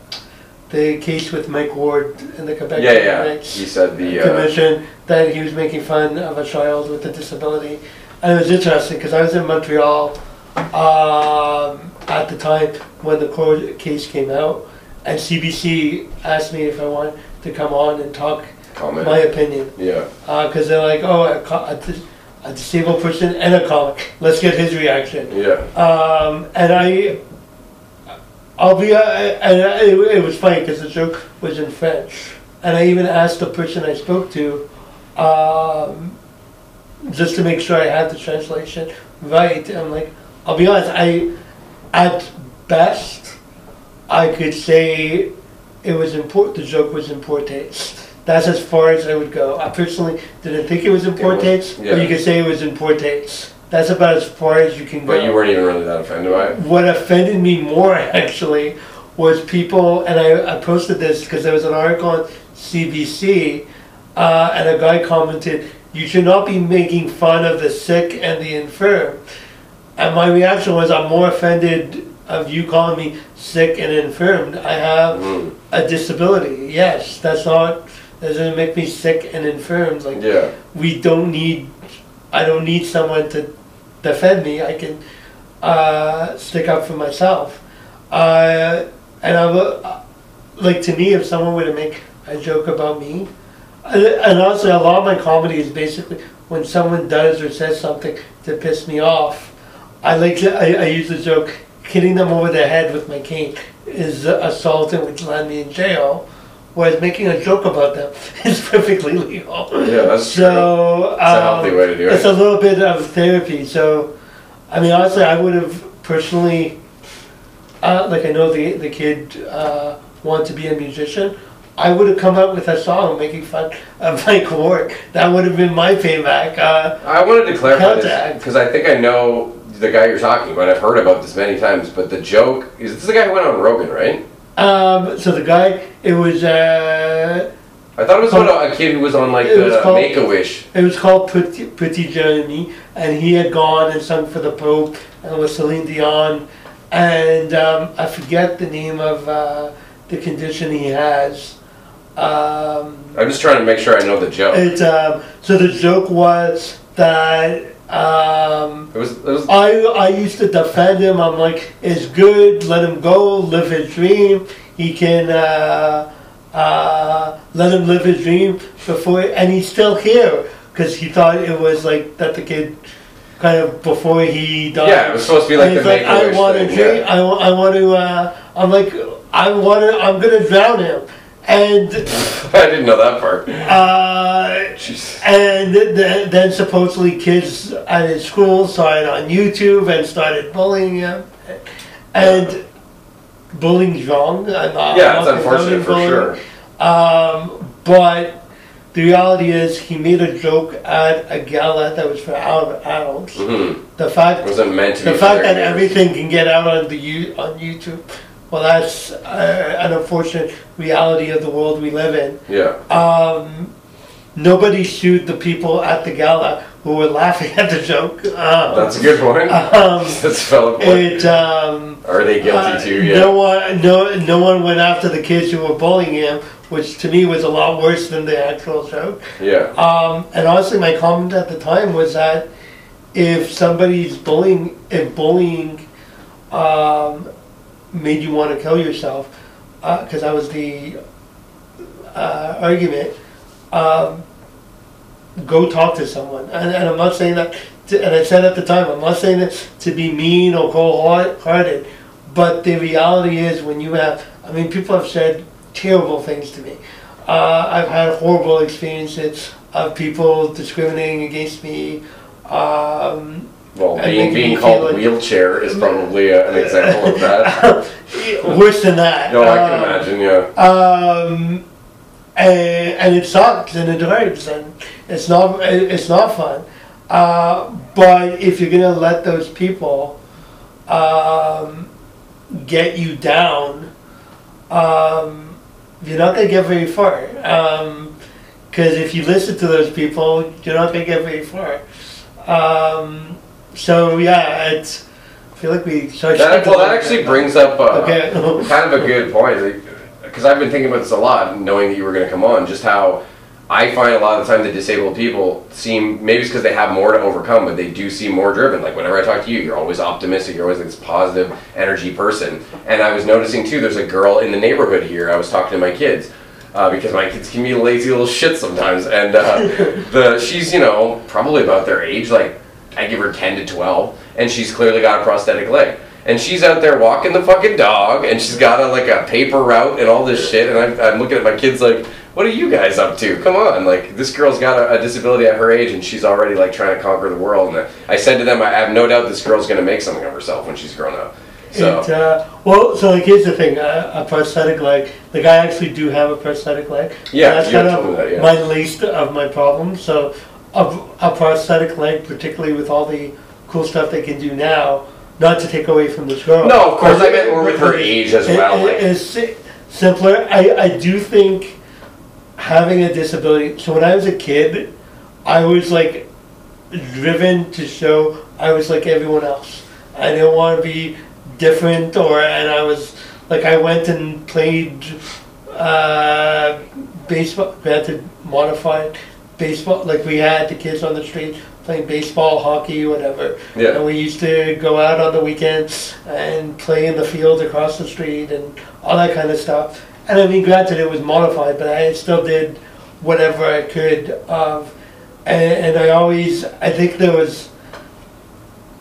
the case with Mike Ward in the Quebec Yeah, yeah. Rights He said the. Uh, Commission that he was making fun of a child with a disability, and it was interesting because I was in Montreal um, at the time when the court case came out, and CBC asked me if I wanted to come on and talk comment. my opinion yeah. because they're like, oh, a, co- a, dis- a disabled person and a comic. Let's get his reaction. Yeah. Um, and I, I'll be, uh, and uh, it, it was funny because the joke was in French, and I even asked the person I spoke to, um, just to make sure I had the translation right. I'm like, I'll be honest, I, at best, I could say it was important. The joke was in poor taste. That's as far as I would go. I personally didn't think it was in poor taste, yeah. but you could say it was in poor taste. That's about as far as you can go. But you weren't even really that offended by it. What offended me more actually was people, and I, I posted this because there was an article on CBC, uh, and a guy commented, "You should not be making fun of the sick and the infirm." And my reaction was, "I'm more offended of you calling me sick and infirmed. I have Mm. a disability. Yes, that's not that doesn't make me sick and infirmed. Like Yeah. we don't need I don't need someone to defend me. I can uh, stick up for myself. Uh, and I will, like to me, if someone were to make a joke about me, and and also a lot of my comedy is basically when someone does or says something to piss me off. I like to I, I use the joke hitting them over the head with my cane is assault and would land me in jail. Whereas making a joke about them is perfectly legal. Yeah, that's true. So It's a healthy um, way to do it. It's a little bit of therapy. So, I mean, honestly, I would have personally, uh, like I know the the kid uh, wanted to be a musician. I would have come up with a song making fun of my work. That would have been my payback. Uh, I wanted to clarify this because I think I know the guy you're talking about. I've heard about this many times, but the joke is this is the guy who went on Rogan, right? Um, so the guy, it was uh, I thought it was about a kid who was on like the called- Make a Wish. It was called Pretty, Petit Jeremy, and he had gone and sung for the Pope and it was Celine Dion, and um, I forget the name of uh, the condition he has. Um, I'm just trying to make sure I know the joke. it um, so the joke was that um, It was, it was I I used to defend him. I'm like, it's good. Let him go, live his dream. He can uh, uh, let him live his dream before, and he's still here because he thought it was like that. The kid kind of before he died. yeah, it was supposed to be like And the he's like, I want to. Yeah. I, I want to. Uh, I'm like, I want to. I'm gonna drown him, and. I didn't know that part. Uh, Jeez. and th- then supposedly kids at his school saw it on YouTube and started bullying him. And bullying's wrong. I'm not, Yeah, it's unfortunate for condoning sure. Um, but the reality is, he made a joke at a gala that was for ad- adults. hmm The It fact, wasn't meant to be. the fact that everything can get out on the on YouTube, well, that's uh, an unfortunate reality of the world we live in Yeah. um, nobody sued the people at the gala who were laughing at the joke. Um, That's a good point. um, That's a valid point. it, um, Are they guilty uh, too? Yeah. No one, no, no one went after the kids who were bullying him, which to me was a lot worse than the actual joke. Yeah. Um, and honestly, my comment at the time was that if somebody's bullying, if bullying um, made you want to kill yourself, because that was the uh, argument, um, go talk to someone. And, and I'm not saying that, to, and I said at the time, I'm not saying that to be mean or cold-hearted, but the reality is when you have, I mean, people have said terrible things to me. Uh, I've had horrible experiences of people discriminating against me. Um, Well, I being think being you called like- wheelchair is probably a, an example of that. worse than that. No, I can Um, imagine. Yeah. Um, and, and it sucks and it hurts and it's not it's not fun. Uh, but if you're gonna let those people um, get you down, um, you're not gonna get very far. Because if you listen to those people, you're not gonna get very far. Um, so yeah, it's. I feel like we started. That, well, that actually brings up uh, Okay. kind of a good point because I've been thinking about this a lot, knowing that you were going to come on. Just how I find a lot of the time the disabled people seem maybe it's because they have more to overcome, but they do seem more driven. Like whenever I talk to you, you're always optimistic. You're always like this positive energy person. And I was noticing too, there's a girl in the neighborhood here. I was talking to my kids. Uh, because my kids can be lazy little shit sometimes, and uh, the she's you know probably about their age, like I give her ten to twelve, and she's clearly got a prosthetic leg. and she's out there walking the fucking dog, and she's got a like a paper route and all this shit, and I'm, I'm looking at my kids like, what are you guys up to? Come on, like this girl's got a, a disability at her age, and she's already like trying to conquer the world. And I, said to them, I have no doubt this girl's gonna make something of herself when she's grown up. So It, uh, well, so like here's the thing: uh, a prosthetic leg. Like I actually do have a prosthetic leg. Yeah, that's kind of that, yeah. my least of my problems. So, a, a prosthetic leg, particularly with all the cool stuff they can do now. Not to take away from this girl. No, of course, I meant more with her age as it- well, it- si- simpler. I, I do think having a disability. So when I was a kid, I was like driven to show I was like everyone else. I didn't want to be different, or and I was like I went and played uh, baseball. Granted, modified baseball. Like we had the kids on the street playing baseball, hockey, whatever. Yeah. And we used to go out on the weekends and play in the field across the street and all that kind of stuff. And I mean, granted, it was modified, but I still did whatever I could of, and, and I always, I think there was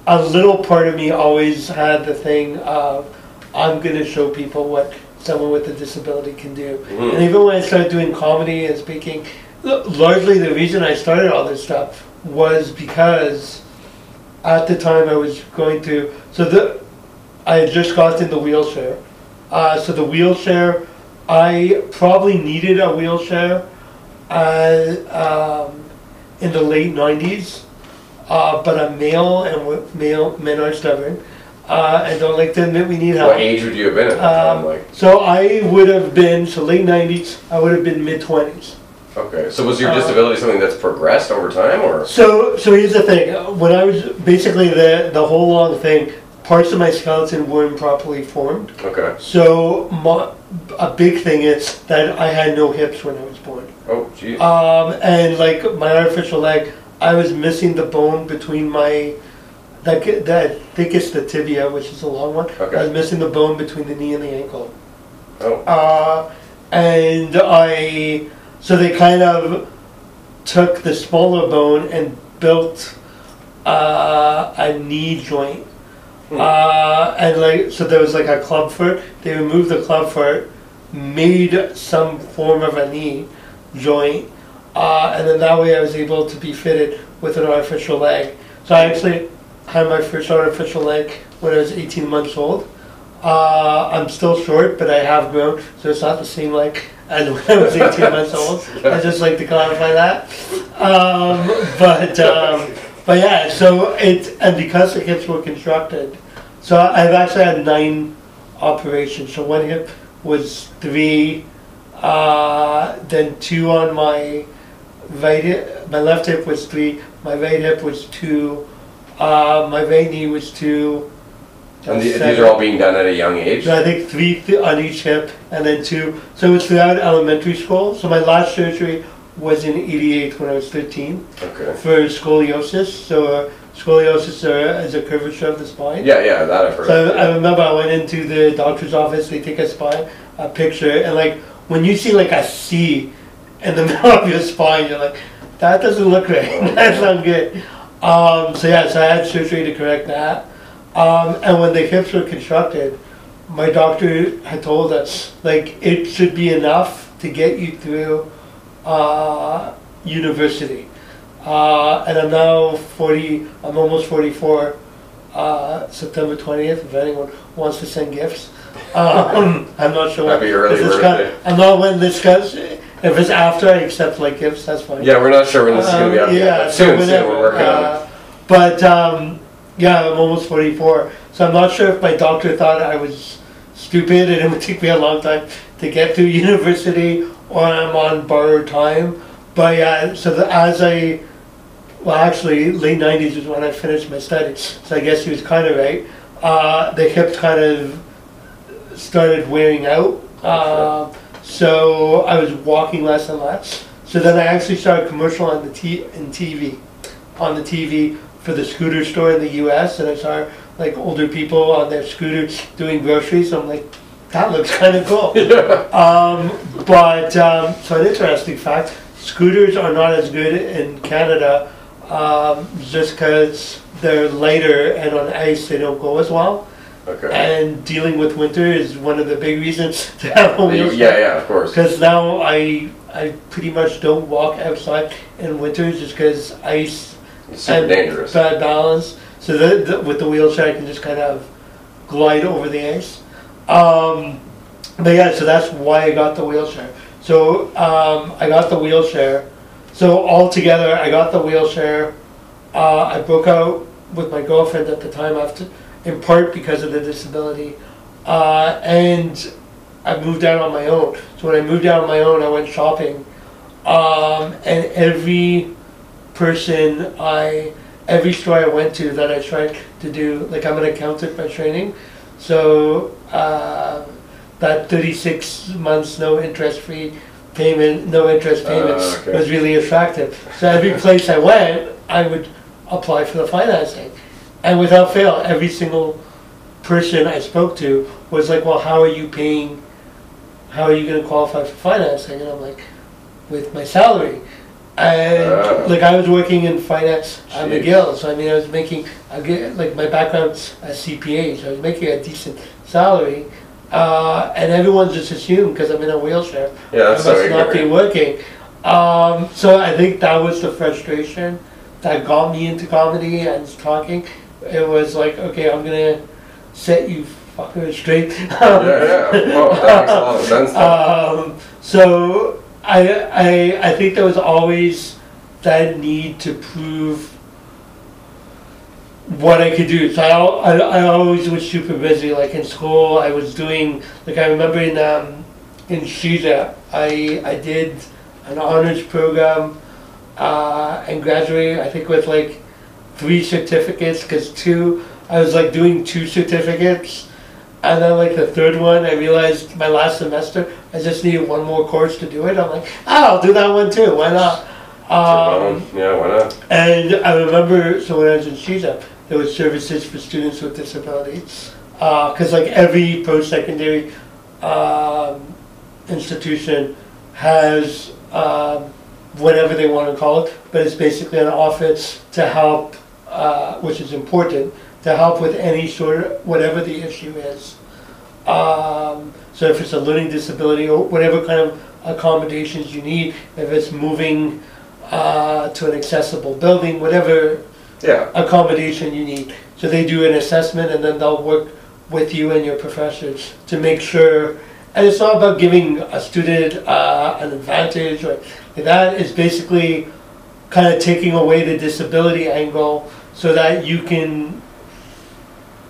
a little part of me always had the thing of, I'm gonna show people what someone with a disability can do. Mhm. And even when I started doing comedy and speaking, largely the reason I started all this stuff was because at the time I was going to, so the, I had just gotten the wheelchair. Uh, so the wheelchair, I probably needed a wheelchair uh, um, in the late 90s. Uh, but I'm male and w- male men are stubborn uh, and don't like to admit we need help. what age would you have been at that time? Um, Like, so I would have been, so late 90s, I would have been mid 20s. Okay, so was your uh, disability something that's progressed over time, or? So, so here's the thing. When I was basically the the whole long thing, parts of my skeleton weren't properly formed. Okay. So my, a big thing is that I had no hips when I was born. Oh, geez. Um, and like my artificial leg, I was missing the bone between my. That, that I think it's the tibia, which is a long one. Okay. I was missing the bone between the knee and the ankle. oh. Uh, and I, so they kind of took the smaller bone and built uh, a knee joint. Hmm. Uh, and like, so there was like a club foot. They removed the club foot, made some form of a knee joint, uh, and then that way I was able to be fitted with an artificial leg. So I actually had my first artificial leg when I was 18 months old. Uh, I'm still short, but I have grown, so it's not the same leg when I was 18 months old. I just like to clarify that. Um, but um, but yeah, so it and because the hips were constructed, so I've actually had nine operations. So one hip was three, uh, then two on my right hip. My left hip was three. My right hip was two. Uh, my right knee was two. And the, these are all being done at a young age. So I think three th- on each hip, and then two. So it was throughout elementary school. So my last surgery was in '88 when I was 13 Okay. for scoliosis. So uh, scoliosis uh, is a curvature of the spine. Yeah, yeah, that I've heard. So of. I remember I went into the doctor's office. They take a spine, a picture, and like when you see like a C in the middle of your spine, you're like, that doesn't look right. That's not good. Um, so yeah, so I had surgery to correct that. Um, and when the hips were constructed, my doctor had told us like it should be enough to get you through uh, university. Uh, and I'm now 40. I'm almost 44 uh, September 20th, if anyone wants to send gifts. Um, I'm not sure. Happy early if it's got- birthday. I'm not when this goes. If it's after I accept like gifts, that's fine. yeah, we're not sure when this is going to be Um, up yet, yeah, so soon, soon, we're working on it. uh, But um, yeah, I'm almost 44, so I'm not sure if my doctor thought I was stupid and it would take me a long time to get through university, or I'm on borrowed time. But yeah, so the, as I, well, actually, late 90s is when I finished my studies, so I guess he was kind of right. Uh, the hips kind of started wearing out. Uh, so I was walking less and less. So then I actually started commercial on the t- in TV, on the TV for the scooter store in the U.S. And I saw like older people on their scooters doing groceries. I'm like, that looks kind of cool. um, but um, so an interesting fact: scooters are not as good in Canada um, just because they're lighter and on ice they don't go as well. Okay. and dealing with winter is one of the big reasons to have a wheelchair. yeah, yeah, of course. Because now I I pretty much don't walk outside in winter just because ice It's super dangerous. bad balance. So the, with the wheelchair, I can just kind of glide over the ice. Um, but yeah, so that's why I got the wheelchair. So um, I got the wheelchair. So altogether, I got the wheelchair. Uh, I broke out with my girlfriend at the time after, in part because of the disability, uh, and I moved out on my own. So when I moved out on my own, I went shopping, um, and every person I, every store I went to that I tried to do, like I'm an accountant by training, so uh, that 36 months no interest free payment, no interest Ah, payments okay. was really attractive. So every place I went, I would apply for the financing, and without fail, every single person I spoke to was like, "Well, how are you paying? How are you going to qualify for financing?" And I'm like, "With my salary." And Ah. like I was working in finance at Jeez. McGill, so I mean I was making like my background's a CPA, so I was making a decent salary, uh, and everyone just assumed because I'm in a wheelchair, Yeah, that's I must not be working. Um, so I think that was the frustration that got me into comedy and talking. It was like, okay, I'm gonna set you fucker straight. Yeah, yeah. Well, that makes a lot of sense. Um, so I, I, I think there was always that need to prove what I could do. So I, I, I always was super busy. Like in school, I was doing like I remember in um, in Shiza, I I did an honors program uh, and graduated. I think with like three certificates because two I was like doing two certificates. And then like the third one, I realized my last semester, I just needed one more course to do it. I'm like, oh, I'll do that one too. Why not? Um, yeah, why not? and I remember, so when I was in Shiza, there was services for students with disabilities. Because like every post-secondary um, institution has um, whatever they want to call it, but it's basically an office to help, uh, which is important, to help with any sort of, whatever the issue is. Um, so if it's a learning disability or whatever kind of accommodations you need, if it's moving uh, to an accessible building, whatever Yeah. accommodation you need. So they do an assessment and then they'll work with you and your professors to make sure. And it's not about giving a student uh, an advantage or that. It's basically kind of taking away the disability angle so that you can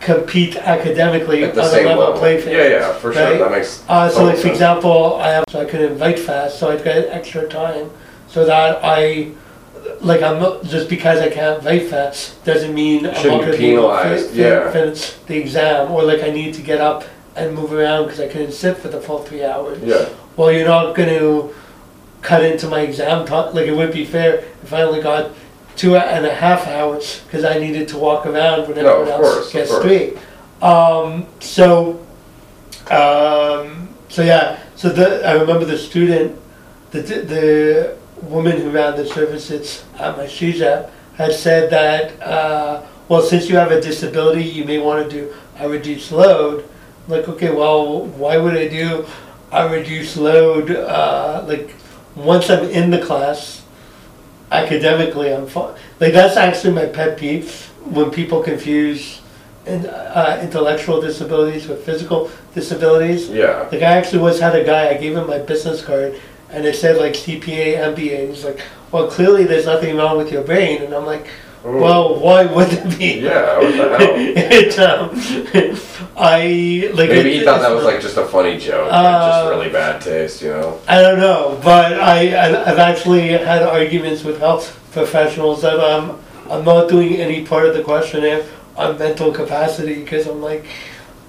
compete academically At the a same level level. playing field. Yeah, yeah, for sure. right? That makes. Uh, so total like for sense. example, I have so I could invite fast, so I've got extra time, so that I, like I'm not just because I can't invite fast doesn't mean I'm not Shouldn't gonna be be able to penalized, fin- yeah. finish the exam, or like I need to get up and move around because I couldn't sit for the full three hours. Yeah. Well, you're not going to cut into my exam time. Like it wouldn't be fair if I only got two and a half hours because I needed to walk around when No, everyone of else course, of gets course. three. Um, so, um, so yeah. So the I remember the student, the the woman who ran the services at my shiza had said that uh, well, since you have a disability, you may want to do a reduced load. Like, okay, well, why would I do a reduced load? Uh, like, once I'm in the class, academically, I'm fine. Like, that's actually my pet peeve when people confuse in, uh, intellectual disabilities with physical disabilities. Yeah. Like, I actually once had a guy, I gave him my business card, and it said, like, CPA, MBA. And he's like, well, clearly there's nothing wrong with your brain. And I'm like, Ooh. well, why would it be? Yeah, what the hell? it, um, I like. Maybe it- he thought that was like just a funny joke, like Uh, just really bad taste, you know? I don't know, but I I- I've actually had arguments with health professionals that I'm I'm not doing any part of the questionnaire on mental capacity because I'm like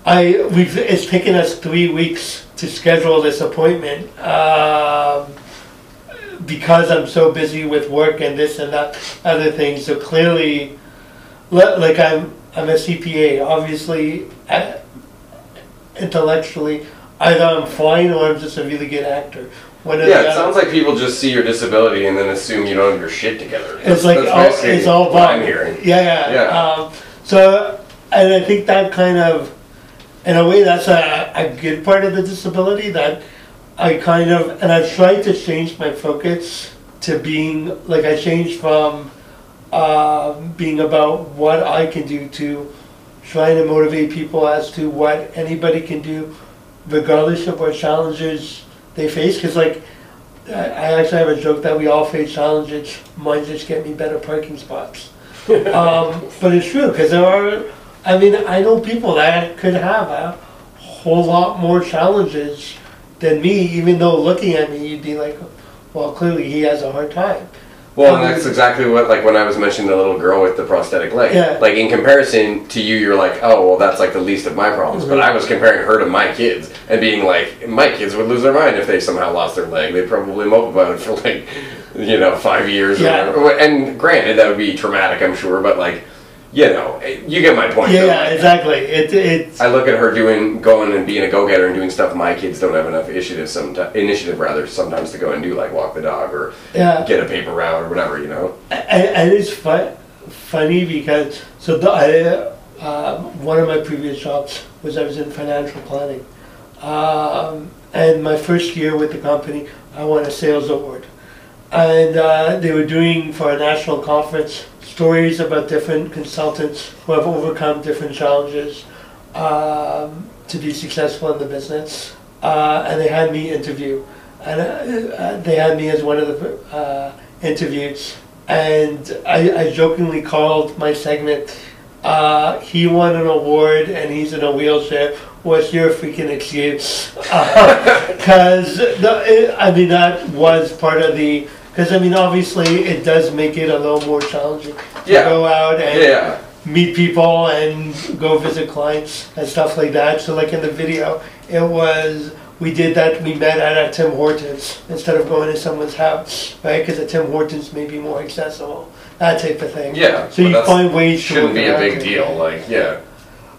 I we've it's taken us three weeks to schedule this appointment. Um, because I'm so busy with work and this and that other thing, so clearly, like I'm, I'm a CPA. Obviously, intellectually, either I'm fine or I'm just a really good actor. The Yeah, it sounds like people just see your disability and then assume you don't have your shit together. It's like That's all, it's all what I'm hearing. Yeah, yeah. Yeah. Um, so, and I think that kind of in a way, that's a, a good part of the disability that I kind of, and I've tried to change my focus to being, like, I changed from um, being about what I can do to trying to motivate people as to what anybody can do, regardless of what challenges they face. Because, like, I I actually have a joke that we all face challenges. Mine just get me better parking spots. um, but it's true because there are. I mean, I know people that could have a whole lot more challenges than me. Even though looking at me, you'd be like, "Well, clearly he has a hard time." Well, and that's exactly what, like, when I was mentioning the little girl with the prosthetic leg. Yeah. Like, in comparison to you, you're like, oh, well, that's like the least of my problems. But Mhm. I was comparing her to my kids and being like, my kids would lose their mind if they somehow lost their leg. They'd probably mope about it for, like, you know, five years Yeah. or whatever. And granted, that would be traumatic, I'm sure, but, like, you know, you get my point. Yeah, though. yeah, exactly. It, it's I look at her doing, going and being a go-getter and doing stuff my kids don't have enough initiative, sometimes, initiative rather, sometimes to go and do, like walk the dog or yeah. get a paper route or whatever, you know. And, and it's fu- funny because so the, I, um, one of my previous jobs was I was in financial planning, um, and my first year with the company I won a sales award, and uh, they were doing for a national conference stories about different consultants who have overcome different challenges um, to be successful in the business, uh, and they had me interview, and uh, uh, they had me as one of the uh, interviews and I, I jokingly called my segment. Uh, he won an award and he's in a wheelchair. What's your freaking excuse? Because I mean that was part of the. Because I mean obviously it does make it a little more challenging to Yeah. go out and Yeah. meet people and go visit clients and stuff like that. So like in the video, it was we did that. We met at a Tim Hortons instead of going to someone's house, right? Because a Tim Hortons may be more accessible, that type of thing. Yeah, So but you that's- find ways to Shouldn't work be a around big it, deal. Like, yeah.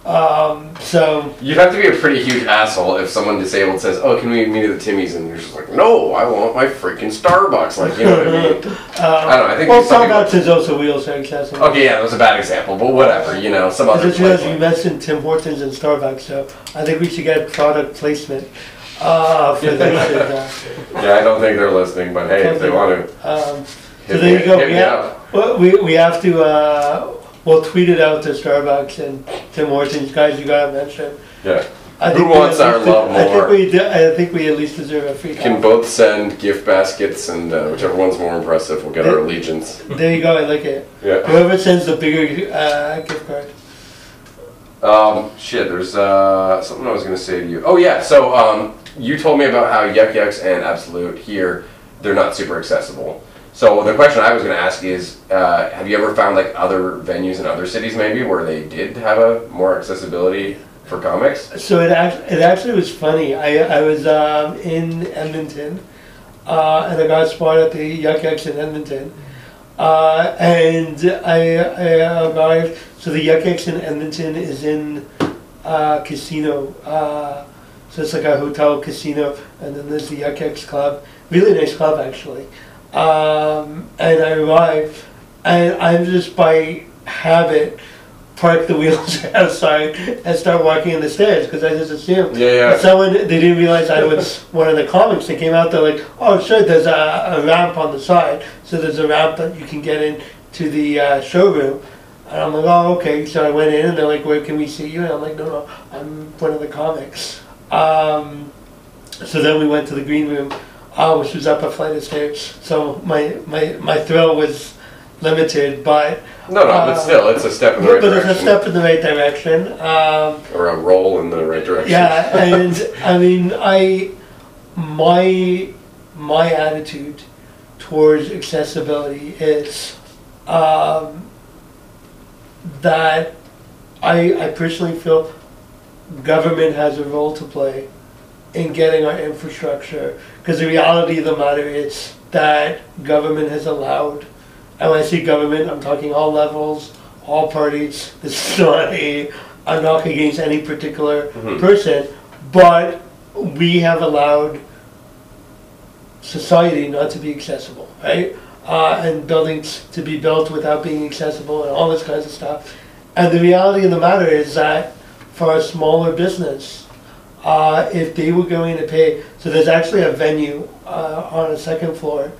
Um, so You'd have to be a pretty huge asshole if someone disabled says, "Oh, can we meet at the Timmy's?" and you're just like, "No, I want my freaking Starbucks." Like, you know what I mean? uh, I don't know. I think well, some people- Starbucks is also wheelchair accessible. Okay, yeah, that was a bad example, but whatever. You know, some other. just place you mentioned Tim Hortons and Starbucks, so I think we should get product placement uh, for this. uh, Yeah, I don't think they're listening, but hey, if they want to, Um, so there you go. We have, well, we, we have to, uh, we'll tweet it out to Starbucks and Tim Hortons, guys, you gotta mention. Yeah, I Who think we wants at our least- love I think more? we, de- I think we at least deserve a free can copy. both send gift baskets, and uh, whichever one's more impressive we'll get our allegiance. There you go, I like it. Yeah. Whoever sends the bigger, uh, gift card. Um, shit, there's uh, something I was gonna say to you. Oh yeah, so um, you told me about how Yuk Yuk's and Absolute here, they're not super accessible. So the question I was gonna ask is, uh, have you ever found like other venues in other cities maybe where they did have a more accessibility for comics? So it act, it actually was funny. I, I was um, in Edmonton, uh, and I got a spot at the Yuk Yuk's in Edmonton. Uh, and I, I arrived, so the Yuk Yuk's in Edmonton is in uh, casino. Uh, so it's like a hotel casino, and then there's the Yuk Yuk's club. Really nice club, actually. Um, and I arrived, and I'm just by habit park the wheels outside and start walking in the stairs because I just assumed. Yeah, yeah. Someone they didn't realize I was one of the comics. They came out there like, oh sure, there's a, a ramp on the side, so there's a ramp that you can get in to the uh, showroom. And I'm like, oh okay. So I went in and they're like, where can we see you? And I'm like, no, no, I'm one of the comics. Um, so then we went to the green room, uh, which was up a flight of stairs. So my my my thrill was limited, but. No, no, but Uh, still, it's a step in the right But it's a direction. step in the right direction. Um, Or a roll in the right direction. yeah, and I mean, I my my attitude towards accessibility is um, that I I personally feel government has a role to play in getting our infrastructure because the reality of the matter is that government has allowed and when I say government I'm talking all levels all parties this is not a a knock against any particular Mhm. person but we have allowed society not to be accessible right uh, and buildings to be built without being accessible and all this kinds of stuff and the reality of the matter is that for a smaller business, uh, if they were going to pay, so there's actually a venue, uh, on a second floor.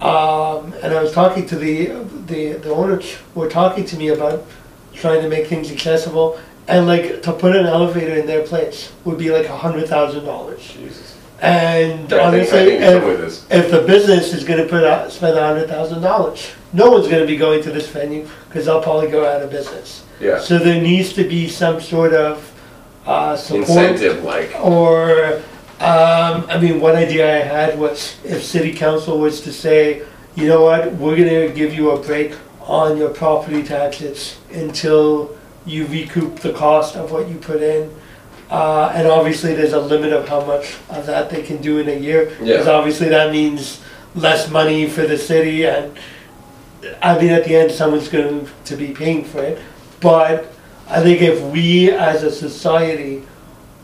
Um, and I was talking to the, the, the owner, were talking to me about trying to make things accessible. And like, to put an elevator in their place would be like a hundred thousand dollars. Jesus. And I think, I honestly, think if- some of this. if the business is gonna put out, spend a hundred thousand dollars, no one's gonna be going to this venue, cause they'll probably go out of business. Yeah. So there needs to be some sort of, uh, support. Incentive, like. Or, um, I mean, one idea I had was if city council was to say, you know what, we're gonna give you a break on your property taxes until you recoup the cost of what you put in. Uh, and obviously, there's a limit of how much of that they can do in a year. Because Yeah. obviously that means less money for the city and, I mean, at the end, someone's going to be paying for it. But I think if we as a society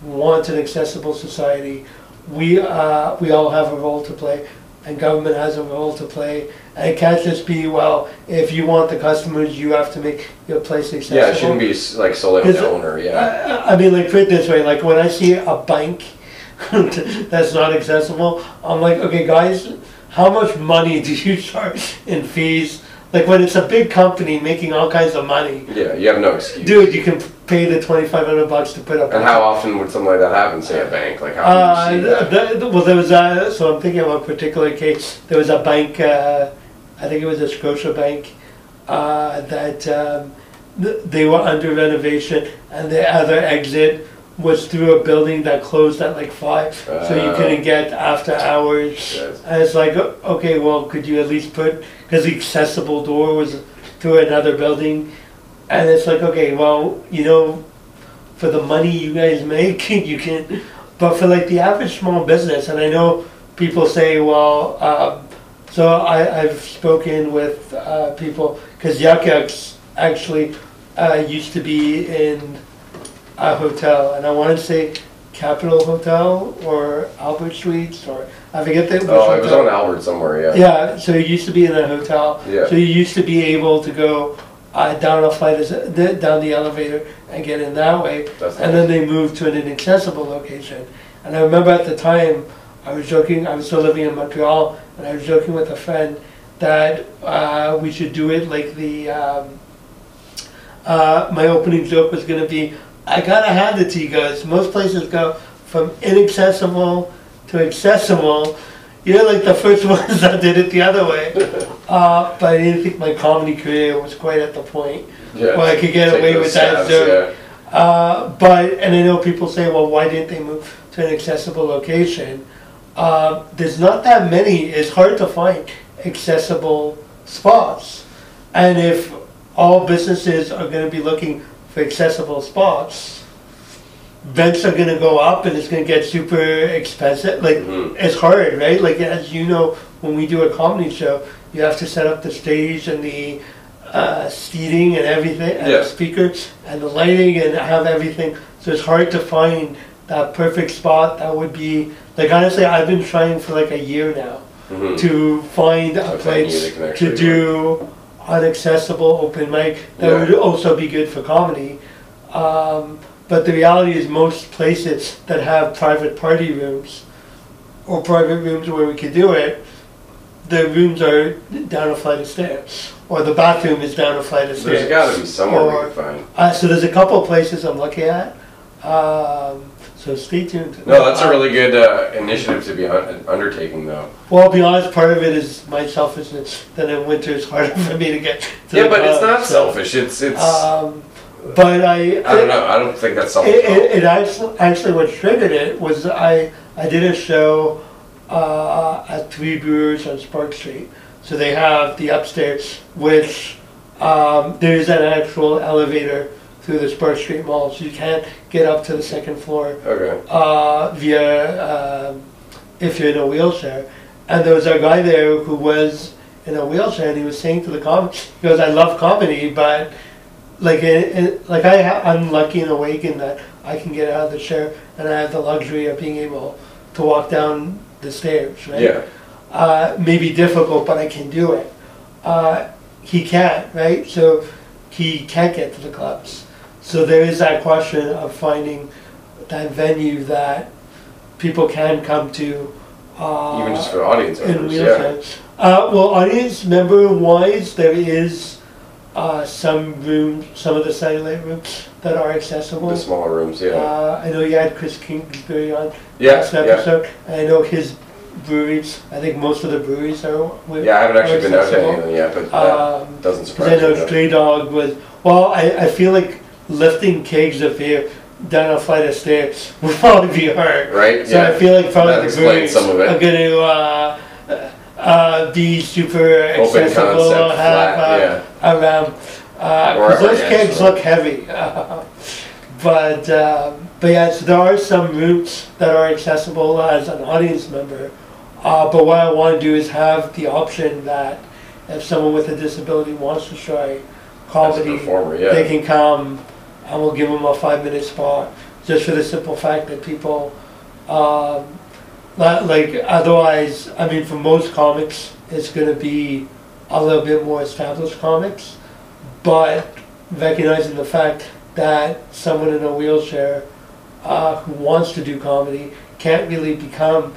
want an accessible society, we, uh, we all have a role to play and government has a role to play. And it can't just be, well, if you want the customers, you have to make your place accessible. Yeah, it shouldn't be like solely on the owner. Yeah. I, I mean, like, put it this way, like, when I see a bank that's not accessible, I'm like, okay, guys, how much money do you charge in fees? Like, when it's a big company making all kinds of money, Yeah, you have no excuse. dude, you can pay the twenty-five hundred bucks to put up. And how often would something like that happen? Say a bank, like how Uh, do you see that? th- th- well, there was a, so I'm thinking of a particular case, there was a bank, uh, I think it was a Scotia Bank, uh, that, um, th- they were under renovation and the other exit was through a building that closed at like five, so you Uh. couldn't get after hours. Yes. And it's like, okay, well, could you at least put, cause the accessible door was through another building. And it's like, okay, well, you know, for the money you guys make, you can, but for like the average small business, and I know people say, well, um, so I, I've spoken with, uh, people, cause Yuk Yuk's actually, uh, used to be in a hotel, and I wanna say Capitol Hotel or Albert Suites, or, I forget the. which Oh, it was hotel. on Albert somewhere. Yeah. Yeah, so you used to be in a hotel. Yeah. So you used to be able to go uh, down a flight, of s- th- down the elevator and get in that way. That's And then they moved to an inaccessible location. And I remember at the time, I was joking, I was still living in Montreal, and I was joking with a friend that uh, we should do it like the, um, uh, my opening joke was gonna be, I gotta to you guys, most places go from inaccessible to accessible. You're like the first ones that did it the other way. Uh, but I didn't think my comedy career was quite at the point Yeah. where I could get away with that joke. Uh, but, and I know people say, well, why didn't they move to an accessible location? Uh, there's not that many, it's hard to find accessible spots. And if all businesses are gonna be looking for accessible spots, rents are gonna go up and it's gonna get super expensive, like, Mhm. it's hard, right? Like, as you know, when we do a comedy show, you have to set up the stage and the, uh, seating and everything, and the speakers, and the lighting, and have everything, so it's hard to find that perfect spot that would be, like, honestly, I've been trying for like a year now Mhm. to find a place to do an accessible open mic that Yeah. would also be good for comedy. Um, but the reality is most places that have private party rooms or private rooms where we could do it, the rooms are down a flight of stairs or the bathroom is down a flight of stairs. There's got to be somewhere we can find. Uh, so there's a couple of places I'm looking at. Um, so stay tuned. No, that's a really good uh, initiative to be un- undertaking, though. Well, I'll be honest, part of it is my selfishness. That in winter it's harder for me to get to Yeah, the but it's club, not so, selfish. It's it's. Um, but I, I don't know. I don't think that's selfish. It, it, it actually, actually what triggered it was I, I did a show uh, at Three Brewers on Sparks Street. So they have the upstairs, which um, there's an actual elevator through the Sparks Street Mall, so you can't get up to the second floor Okay. uh, via um, if you're in a wheelchair. And there was a guy there who was in a wheelchair, and he was saying to the comic, he goes, "I love comedy, but like it, it, like I ha- I'm lucky in a way in that I can get out of the chair, and I have the luxury of being able to walk down the stairs, right? Yeah. uh, may be difficult, but I can do it. Uh, he can't, right? So he can't get to the clubs. So there is that question of finding that venue that people can come to. Uh, Even just for audience in members, yeah. Uh, well, audience member wise, there is uh, some rooms, some of the satellite rooms that are accessible. The smaller rooms, yeah. Uh, I know you had Chris Kingsbury on Yeah, last yeah. episode. and I know his breweries. I think most of the breweries are. Yeah, I haven't actually been out to any of them yet, but that Um, doesn't surprise I me. know though. Stray Dog was. Well, I, I feel like lifting kegs of beer down a flight of stairs would probably be hard. Right? So I Yeah. feel like probably That the breweries some of it. are going to uh, uh, be super Open accessible, concept, have flat, yeah. uh, around. Because or those yeah, kegs look heavy. but um, but yeah, so there are some routes that are accessible as an audience member. Uh, but what I want to do is have the option that if someone with a disability wants to try comedy, performer, they can come and we'll give them a five minute spot just for the simple fact that people um, not like otherwise i mean for most comics it's going to be a little bit more established comics but recognizing the fact that someone in a wheelchair uh, who wants to do comedy can't really become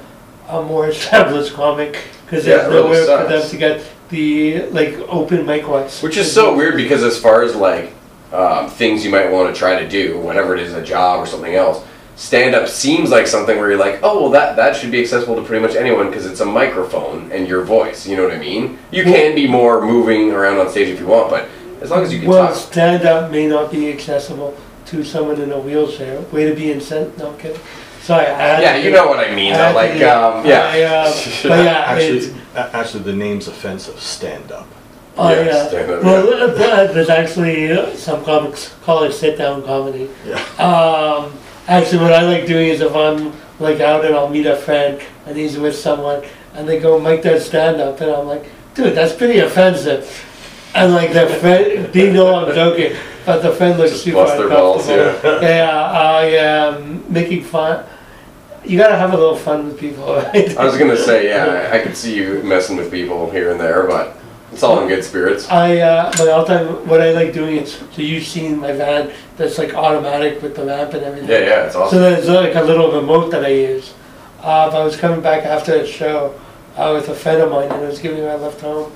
a more established comic because Yeah, there's it really for them to get the like open mic wise Which is so weird because as far as like um, things you might want to try to do, whatever it is, a job or something else, stand up seems like something where you're like, oh well, that that should be accessible to pretty much anyone because it's a microphone and your voice. You know what I mean? You can be more moving around on stage if you want, but as long as you can Well, talk. stand up may not be accessible to someone in a wheelchair. Way to be incent. No I'm kidding. Sorry. Yeah, you know what I mean. Though, Like, do- um, I, yeah. uh, but yeah, Actually, actually, the name's offensive. Stand up. Oh, Yeah, yeah. up, well, uh, there's actually uh, some comics call it sit down comedy. Yeah. Um, actually, what I like doing is if I'm like out and I'll meet a friend and he's with someone and they go, Mike does stand up, and I'm like, dude, that's pretty offensive. And like the friend, they know I'm joking, but the friend looks Just super bust their balls, uncomfortable. yeah, I am making fun. You gotta have a little fun with people, right? I was gonna say, yeah, I I could see you messing with people here and there, but it's all in good spirits. I uh, my all time what I like doing is so you've seen my van that's like automatic with the lamp and everything. Yeah, yeah, it's awesome. So there's like a little remote that I use. Uh, but I was coming back after a show uh, with a friend of mine and I was giving my left home.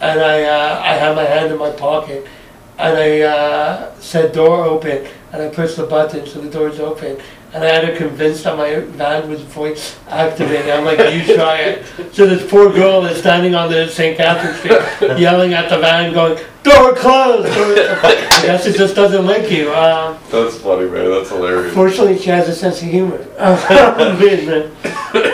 And I, uh, I had my hand in my pocket and I uh, said door open and I pushed the button so the door's open. And I had her convinced that my van was voice activated. I'm like, you try it. So this poor girl is standing on the St. Catherine Street yelling at the van going, door closed! Door I guess it just doesn't like you. Um, That's funny, man. That's hilarious. Fortunately, she has a sense of humor. Weird, man.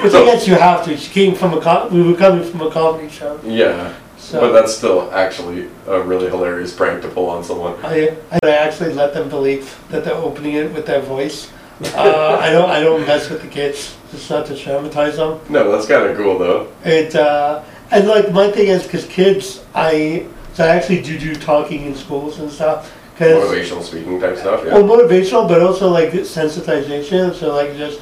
Which I guess you have to. She came from a co- we were coming from a comedy show, Yeah, so but that's still actually a really hilarious prank to pull on someone. I I actually let them believe that they're opening it with their voice. Uh, I don't I don't mess with the kids. It's not to traumatize them. No, that's kind of cool though. It uh, and like my thing is because kids, I so I actually do do talking in schools and stuff. Cause, Motivational speaking type stuff. Well, motivational, but also like sensitization. So like just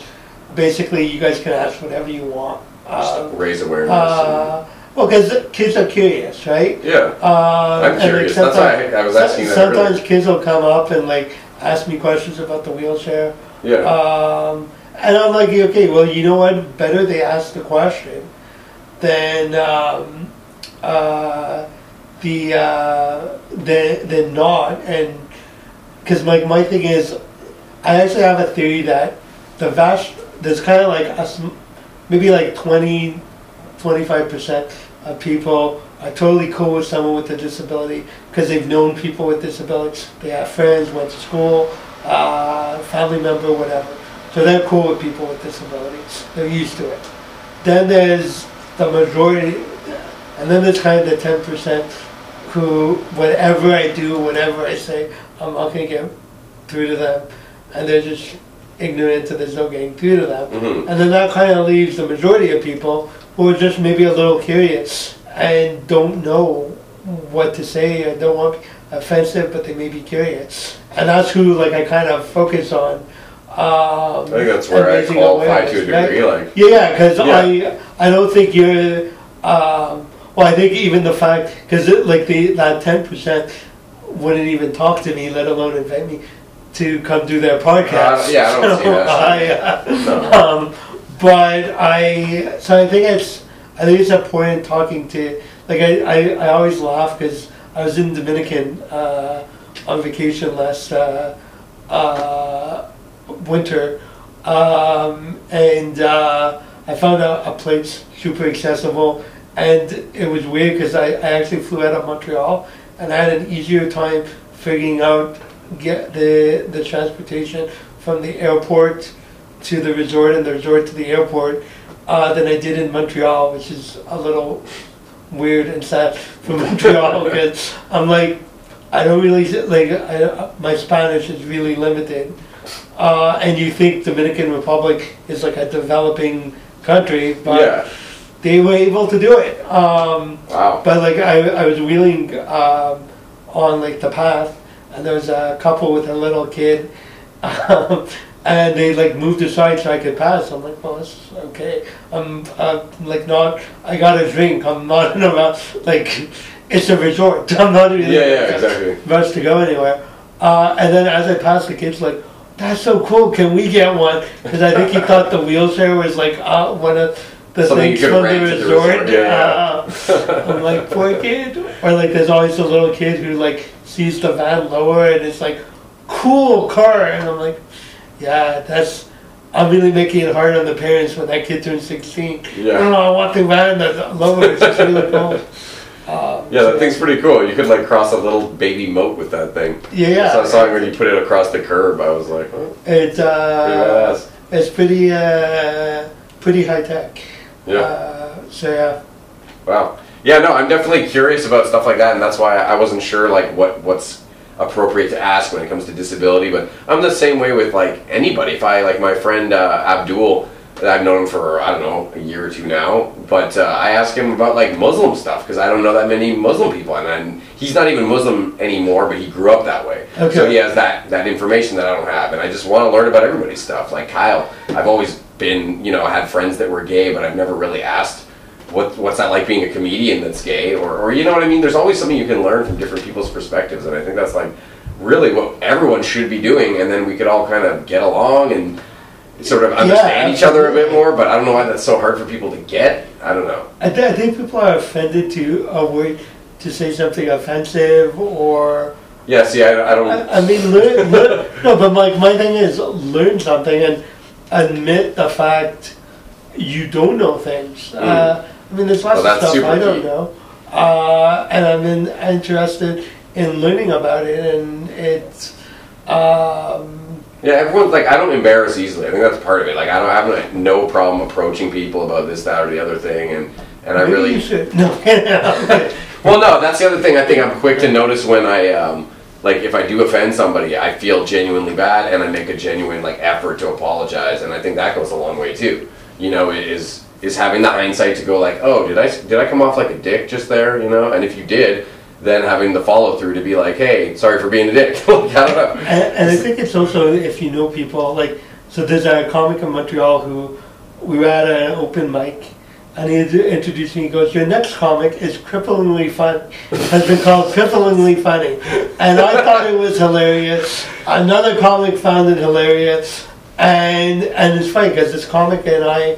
basically, you guys can ask whatever you want. Just Uh, raise awareness. uh, well, because kids are curious, right? yeah. Uh, I'm curious. That's sometimes- why I, I was asking that. Sometimes kids will come up and like ask me questions about the wheelchair. Yeah. Um, and I'm like, okay, well, you know what? Better they ask the question than um, uh, the uh, than, than not. And because my my thing is, I actually have a theory that the vast there's kind of like maybe like 20, 25 percent of people are totally cool with someone with a disability because they've known people with disabilities. They have friends, went to school, uh, family member, whatever. So they're cool with people with disabilities. They're used to it. Then there's the majority, and then there's kind of the ten percent who, whatever I do, whatever I say, I'm not gonna get through to them, and they're just ignorant, and there's no getting through to them. hmm And then that kind of leaves the majority of people who are just maybe a little curious and don't know what to say and don't want to be offensive, but they may be curious. And that's who like I kind of focus on. Um, I think that's where I raising qualify to a right? degree. Like, Yeah, because Yeah. I I don't think you're. Um, well, I think even the fact because like the that ten percent wouldn't even talk to me, let alone invite me. to come do their podcast. Uh, yeah, I don't see that. I, uh, um, but I, so I think it's, I think it's important talking to, like I, I, I always laugh because I was in Dominican uh, on vacation last uh, uh, winter, um, and uh, I found a, a place super accessible, and it was weird because I, I actually flew out of Montreal, and I had an easier time figuring out get the the transportation from the airport to the resort and the resort to the airport uh, than I did in Montreal, which is a little weird and sad for Montreal because I'm like, I don't really like I, my Spanish is really limited, uh, and you think Dominican Republic is like a developing country, but Yeah. they were able to do it. Um, Wow. but like I, I was wheeling um, on like the path, and there was a couple with a little kid, um, and they like moved aside so I could pass. I'm like, well, this is okay. I'm uh, like not. I got a drink. I'm not in a like. It's a resort. I'm not really Yeah, yeah, exactly. rushed to go anywhere. Uh, and then as I passed, the kid's like, "That's so cool. Can we get one?" Because I think he thought the wheelchair was like uh, one of the Something you things could from the rent at the resort. resort, yeah, Uh, I'm like, poor kid. Or like, there's always a little kid who like sees the van lower and it's like, cool car, and I'm like, yeah, that's. I'm really making it hard on the parents when that kid turns 16. Yeah. No, no, I want the van that's lower. It's just really cool. Um, Yeah, that thing's pretty cool. You could like cross a little baby moat with that thing. Yeah, yeah. I saw it when you put it across the curb. I was like, oh, It's pretty uh, badass. it's pretty uh, pretty high tech. Yeah. Uh, so yeah. Wow. Yeah, no, I'm definitely curious about stuff like that, and that's why I wasn't sure like what what's appropriate to ask when it comes to disability. But I'm the same way with like anybody. If I like my friend uh, Abdul, that I've known him for I don't know a year or two now, but uh, I ask him about like Muslim stuff because I don't know that many Muslim people, and, and he's not even Muslim anymore, but he grew up that way, Okay. so he has that that information that I don't have, and I just want to learn about everybody's stuff. Like Kyle, I've always been, you know, I had friends that were gay, but I've never really asked what what's that like being a comedian that's gay or, or you know what I mean there's always something you can learn from different people's perspectives and I think that's like really what everyone should be doing and then we could all kind of get along and sort of understand each other a bit more but I don't know why that's so hard for people to get I don't know I, th- I think people are offended to avoid to say something offensive or yeah see I, I don't I, I mean learn, learn, no but like my thing is learn something and admit the fact you don't know things. Uh, I mean there's lots Well, of stuff I don't key. know, uh, and I'm in, interested in learning about it and it's. Um, yeah everyone's like I don't embarrass easily I think that's part of it like I don't I have like, no problem approaching people about this that or the other thing and and I maybe really you should. No, Well, no, that's the other thing. I think I'm quick to notice when I, um, like, if I do offend somebody, I feel genuinely bad, and I make a genuine like effort to apologize, and I think that goes a long way too. You know, it is is having the hindsight to go like, oh, did I did I come off like a dick just there? You know, and if you did, then having the follow through to be like, hey, sorry for being a dick. I don't know. And, and I think it's also if you know people like so. There's a comic in Montreal who we were at an open mic, and he introduced me. He goes, "Your next comic is cripplingly fun. Has been called cripplingly funny," and I thought it was hilarious. Another comic found it hilarious, and and it's funny because this comic and I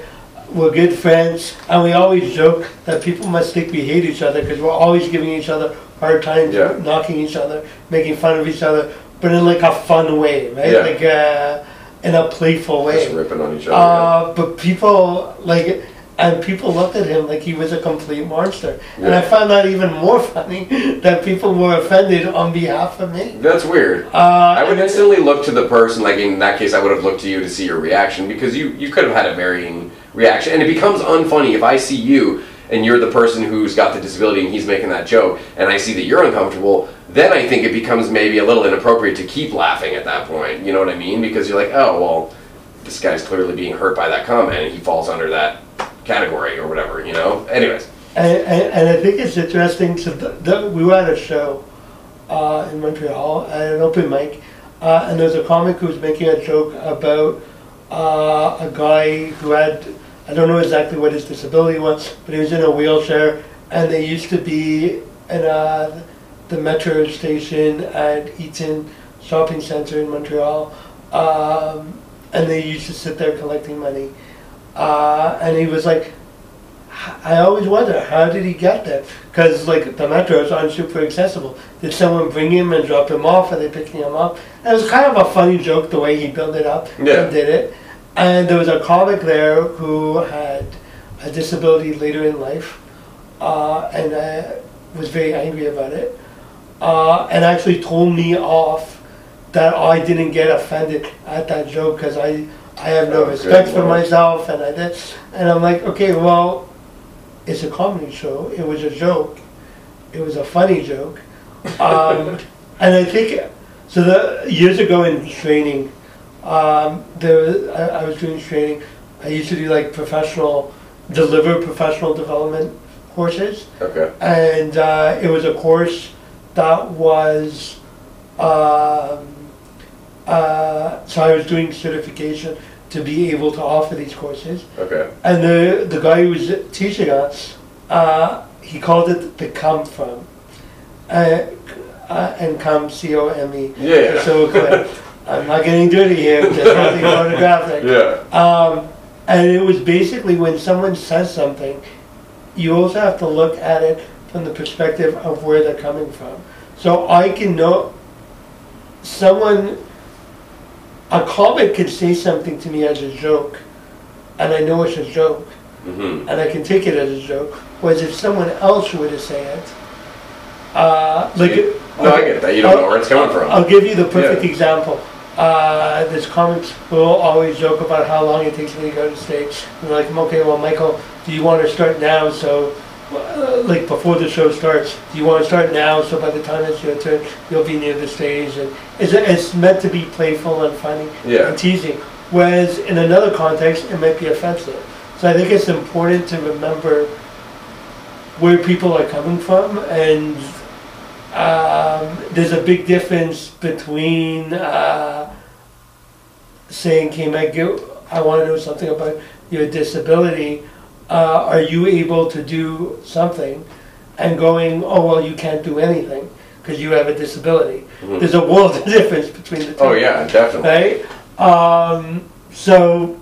were good friends, and we always joke that people must think we hate each other because we're always giving each other hard times, Yeah. knocking each other, making fun of each other, but in like a fun way, right? Yeah. Like uh, in a playful way. Just ripping on each other. Uh, but people like, and people looked at him like he was a complete monster, and I Yeah. found that even more funny that people were offended on behalf of me. that's weird. Uh, I would and instantly look to the person, like in that case, I would have looked to you to see your reaction because you, you could have had a varying reaction. And it becomes unfunny if I see you and you're the person who's got the disability and he's making that joke, and I see that you're uncomfortable, then I think it becomes maybe a little inappropriate to keep laughing at that point. You know what I mean? Because you're like, oh, well, this guy's clearly being hurt by that comment and he falls under that category or whatever, you know? Anyways. And, and, and I think it's interesting. So the, the, we were at a show uh, in Montreal at an open mic, uh, and there was a comic who was making a joke about uh, a guy who had I don't know exactly what his disability was, but he was in a wheelchair, and they used to be in uh, the metro station at Eaton shopping center in Montreal, um, and they used to sit there collecting money. Uh, and he was like, I always wonder how did he get there? Because like the metros aren't super accessible. Did someone bring him and drop him off? Are they picking him up? And it was kind of a funny joke the way he built it up Yeah. and did it. And there was a comic there who had a disability later in life, uh, and uh, was very angry about it, uh, and actually told me off that I didn't get offended at that joke because I I have no Oh, respect for lord. myself, and I did, and I'm like, okay, well, it's a comedy show. It was a joke. It was a funny joke, um, and I think so. The years ago in training, um, there I, I was doing training. I used to do like professional, deliver professional development courses, Okay. and uh, it was a course that was. Um, uh, so I was doing certification to be able to offer these courses. Okay. And the the guy who was teaching us, uh, he called it the come from, uh, uh, and come C O M E. Yeah. So. I'm not getting dirty here. Just something photographic. Yeah. Um, and it was basically when someone says something, you also have to look at it from the perspective of where they're coming from. So I can know someone, a comic could say something to me as a joke, and I know it's a joke, Mm-hmm. and I can take it as a joke. Whereas if someone else were to say it, uh, like No, I get that. You don't know where it's coming from. I'll give you the perfect Yeah. example. Uh, this comics will always joke about how long it takes me to go to stage. And they're like, okay, well, Michael, do you want to start now? So, uh, like before the show starts, do you want to start now? So by the time it's your turn, you'll be near the stage. And it's, it's meant to be playful and funny Yeah. and teasing. Whereas in another context, it might be offensive. So I think it's important to remember where people are coming from and um, there's a big difference between uh, saying, "Can I get? I want to know something about your disability. Uh, are you able to do something?" And going, "Oh well, you can't do anything because you have a disability." Mhm. There's a world of difference between the two. Oh yeah, definitely. right? Um, so,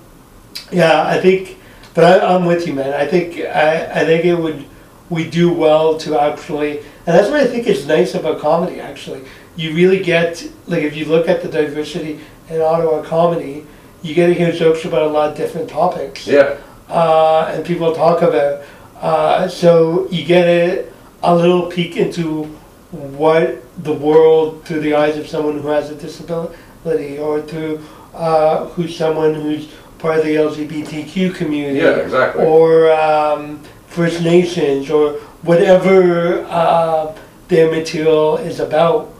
yeah, I think, but I, I'm with you, man. I think I, I think it would we do well to actually, and that's what I think is nice about comedy. Actually, you really get like if you look at the diversity in Ottawa comedy, you get to hear jokes about a lot of different topics Yeah. uh, and people talk about. Uh, so you get a, a little peek into what the world through the eyes of someone who has a disability or through uh, who's someone who's part of the LGBTQ community Yeah. Exactly. or um, First Nations or whatever uh, their material is about.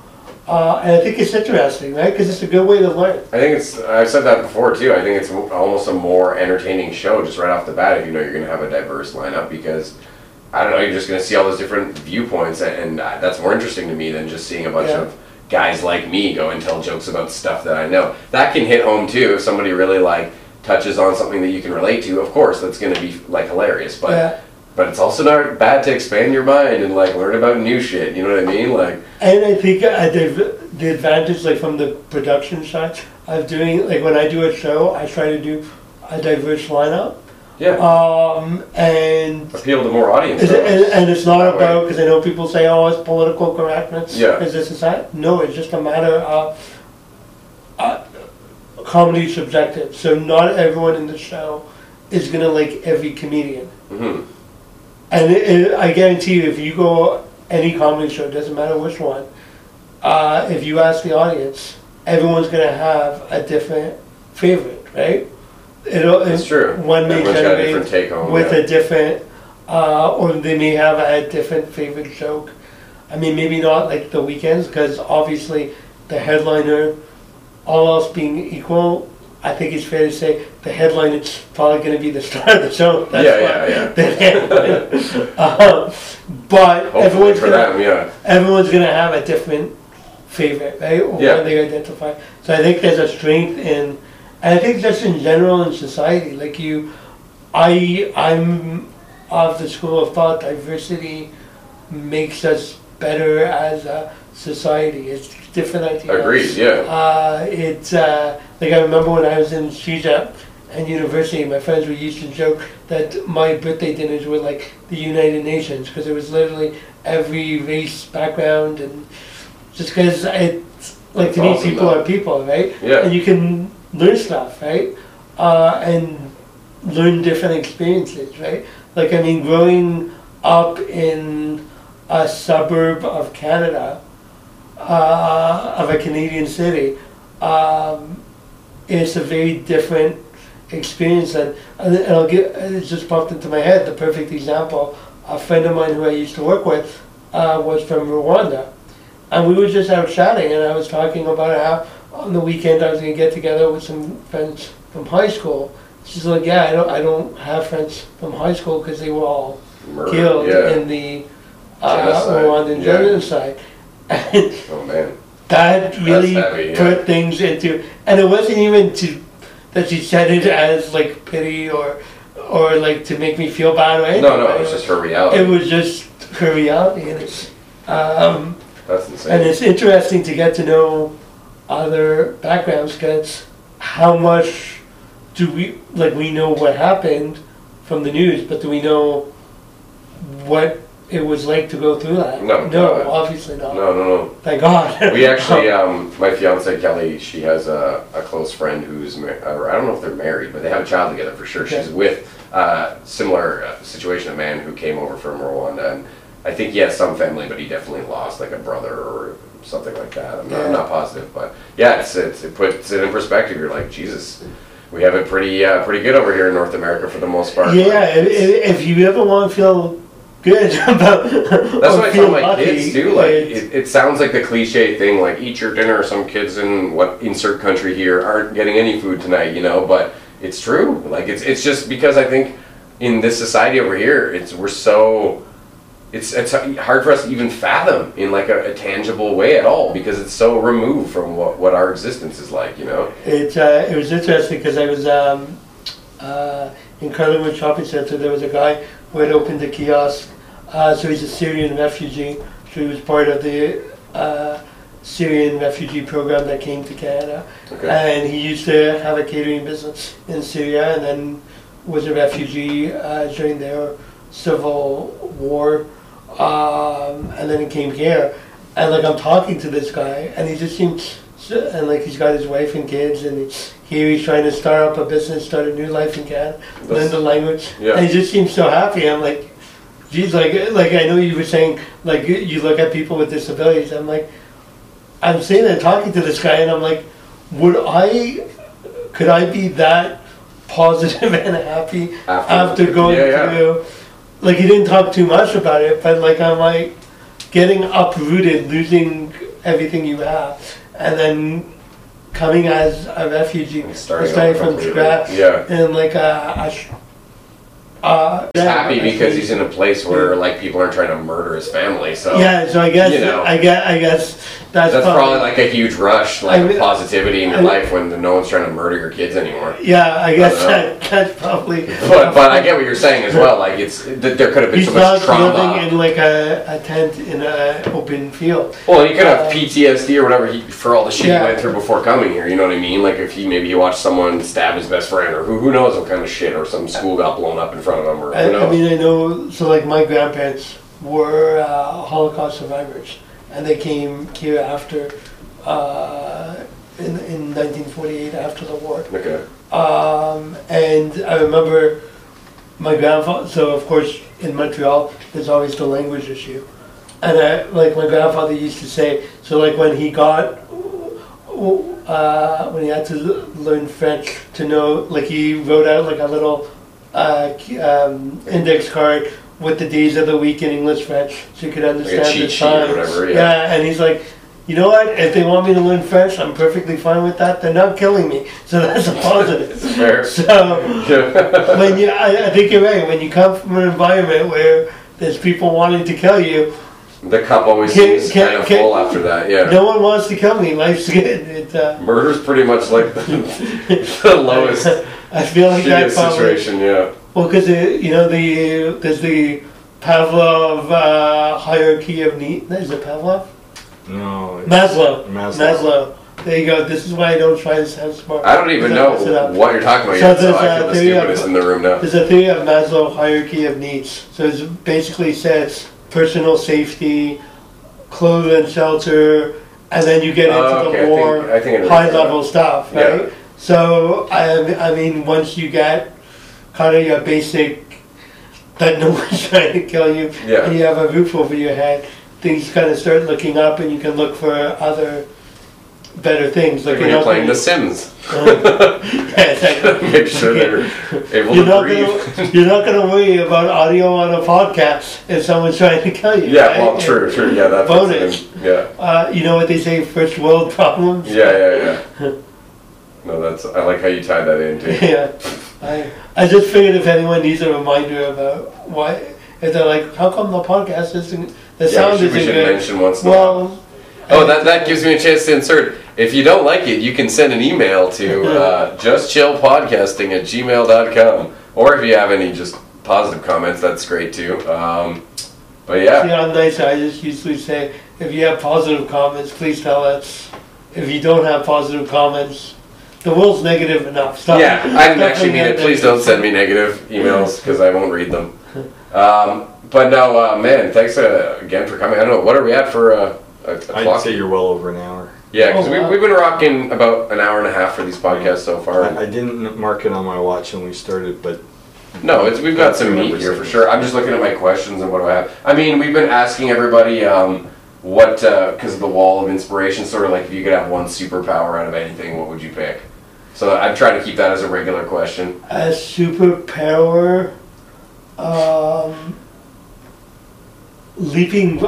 Uh, and I think it's interesting, right? Because it's a good way to learn. I think it's. I've said that before too. I think it's almost a more entertaining show just right off the bat if you know you're going to have a diverse lineup because I don't know you're just going to see all those different viewpoints and, and uh, that's more interesting to me than just seeing a bunch Yeah. of guys like me go and tell jokes about stuff that I know. That can hit home too if somebody really like touches on something that you can relate to. Of course, that's going to be like hilarious, but. Yeah. But it's also not bad to expand your mind and like learn about new shit. You know what I mean? Like, And I think uh, the, the advantage, like from the production side, of doing, like when I do a show, I try to do a diverse lineup. yeah, Um, and, appeal to more audiences. and, and it's not about, because I know people say, oh, it's political correctness. Yeah. Is this, is that? No, it's just a matter of uh, comedy subjective. So not everyone in the show is going to like every comedian. hmm And it, it, I guarantee you, if you go any comedy show, doesn't matter which one, uh, if you ask the audience, everyone's gonna have a different favorite, right? It'll, That's true. One may Everyone's got a different take home. with yeah. a different, uh, or they may have a different favorite joke. I mean, maybe not like the weekends, because obviously the headliner, all else being equal, I think it's fair to say the headline is probably going to be the star of the show. That's Yeah, yeah, yeah. um, but Hopefully everyone's for gonna, them, yeah. everyone's going to have a different favorite, right? Or Yeah. they identify. So I think there's a strength in, and I think just in general in society, like you, I, I'm of the school of thought diversity makes us better as a society. It's different ideas. Agreed. Yeah. Uh, it's uh, like I remember when I was in Shija and university, my friends would used to joke that my birthday dinners were like the United Nations because it was literally every race, background, and just because it's like That's to me, people though. are people, right? Yeah. And you can learn stuff, right? Uh, and learn different experiences, right? Like I mean, growing up in a suburb of Canada, uh, of a Canadian city, um, it's a very different experience. And, and I'll get, it just popped into my head, the perfect example. A friend of mine who I used to work with uh, was from Rwanda. And we were just out chatting, and I was talking about how on the weekend I was going to get together with some friends from high school. She's like, yeah, I don't, I don't have friends from high school because they were all Murder. killed Yeah. in the uh, Genocide, Rwandan yeah. genocide. And Oh man. that really heavy, yeah. put things into, and it wasn't even to that she said it as like pity or or like to make me feel bad or anything. No, no, it was just her reality. It was just her reality, and it's um, That's and insane. it's interesting to get to know other backgrounds because how much do we like we know what happened from the news, but do we know what it was like to go through that? No, no, obviously not. No, no, no. Thank God. We actually, um, my fiance Kelly, she has a, a close friend who's, ma- or I don't know if they're married, but they have a child together for sure. She's Okay. with uh, similar uh, situation, a man who came over from Rwanda, and I think he has some family, but he definitely lost like a brother or something like that. I'm not, I'm not positive, but yeah, it's, it's it puts it in perspective. You're like, Jesus, we have it pretty uh, pretty good over here in North America for the most part. Yeah, if you ever want to feel good about That's what I feel tell my lucky, kids too. Like it, it sounds like the cliche thing, like eat your dinner. Some kids in what insert country here aren't getting any food tonight, you know. But it's true. Like it's it's just because I think in this society over here, it's we're so it's it's hard for us to even fathom in like a, a tangible way at all because it's so removed from what what our existence is like, you know. It, uh, it was interesting because I was um, uh, in Carlingwood Shopping Center. There was a guy who had opened a kiosk. Uh, so he's a Syrian refugee. So he was part of the uh, Syrian refugee program that came to Canada. Okay. And he used to have a catering business in Syria and then was a refugee uh, during their civil war. Um, and then he came here. And like I'm talking to this guy and he just seems, and like he's got his wife and kids and he, here he's trying to start up a business, start a new life in Canada, learn the language. Yeah. And he just seems so happy. I'm like, geez, like, like I know you were saying, like you- you look at people with disabilities. I'm like, I'm sitting there talking to this guy, and I'm like, would I, could I be that positive and happy After- after, going yeah, yeah. through? Like he didn't talk too much about it, but like I'm like getting uprooted, losing everything you have, and then coming as a refugee, starting starting from scratch, Yeah. and like uh, a, a sh- uh, He's happy because he's in a place where like people aren't trying to murder his family. So Yeah, so I guess you know. I guess I guess that's, That's probably like a huge rush, like I mean- positivity in your I- life when no one's trying to murder your kids anymore. yeah. I guess I that, that's probably. But but I get what you're saying as well. Like it's there could have been He's so much not living trauma. in like a, a tent in an open field. Well, he could have Uh, PTSD or whatever he, for all the shit Yeah. he went through before coming here. You know what I mean? Like if he maybe he watched someone stab his best friend, or who who knows what kind of shit, or some school got blown up in front of him, or I, I mean, I know. So like my grandparents were uh, Holocaust survivors, and they came here after uh, in in 1948 after the war. okay. Um, and I remember my grandfather, so of course in Montreal, there's always the language issue. And I, like my grandfather used to say, so like when he got, uh, when he had to learn French to know, like he wrote out like a little uh, um, index card with the days of the week in English French, so you could understand cheat the sheet or times. whatever, yeah. and he's like, you know what? If they want me to learn French, I'm perfectly fine with that. They're not killing me, so that's a positive. Fair. so Yeah. when you, I, I think you're right. When you come from an environment where there's people wanting to kill you, the cup always Can- seems can- kind of can- full after that. Yeah. no one wants to kill me. Life's good. It, uh, Murder's pretty much like the, the lowest I feel like that shittiest probably. situation. Yeah. Well, because you know the there's the Pavlov uh, hierarchy of need. Is it Pavlov? No. it's- Maslow. Maslow. Maslow. There you go. This is why I don't try to sound smart. I don't even Because I mess it know what you're talking about So yet, so there's, I feel the theory of- in the room now. There's a theory of Maslow hierarchy of needs. So it basically says personal safety, clothing and shelter, and then you get into Oh, okay, the more I think I know high level stuff, Yeah. So I, I mean, once you get kind of your basic that no one's trying to kill you, Yeah. and you have a roof over your head, things kind of start looking up, and you can look for other better things. Like when you're playing The Sims. yeah, exactly. Make sure they're able You're to not breathe. gonna you're not gonna worry about audio on a podcast if someone's trying to kill you. Yeah, right? well, true, true. Yeah, that fits Bonus. Yeah, Uh, you know what they say, first world problems. yeah, yeah, yeah. No, that's. I like how you tied that in too. yeah. I I just figured if anyone needs a reminder about why, if they're like, how come the podcast isn't the Yeah, sound we should, isn't should good? mention once. in a while. Well. Oh, that, that gives me a chance to insert. If you don't like it, you can send an email to uh, justchillpodcasting at gmail.com. Or if you have any just positive comments, that's great too. Um, but yeah, I'm nice. I just usually say, if you have positive comments, please tell us. If you don't have positive comments, the world's negative enough. Stop. yeah, I didn't actually mean being it. Please don't send me negative emails because I won't read them. Um, but no, uh, man, thanks uh, again for coming. I don't know, what are we at for uh, a, a I'd clock? say you're well over an hour. Yeah, because Oh, we, wow. we've been rocking about an hour and a half for these podcasts so far. I, I didn't mark it on my watch when we started, but No, it's we've got some meat here for sure. I'm just looking at my questions and what do I have. I mean, we've been asking everybody um, what because of the wall of inspiration, sort of like if you could have one superpower out of anything, what would you pick? So I'm trying to keep that as a regular question. a superpower, um, leaping,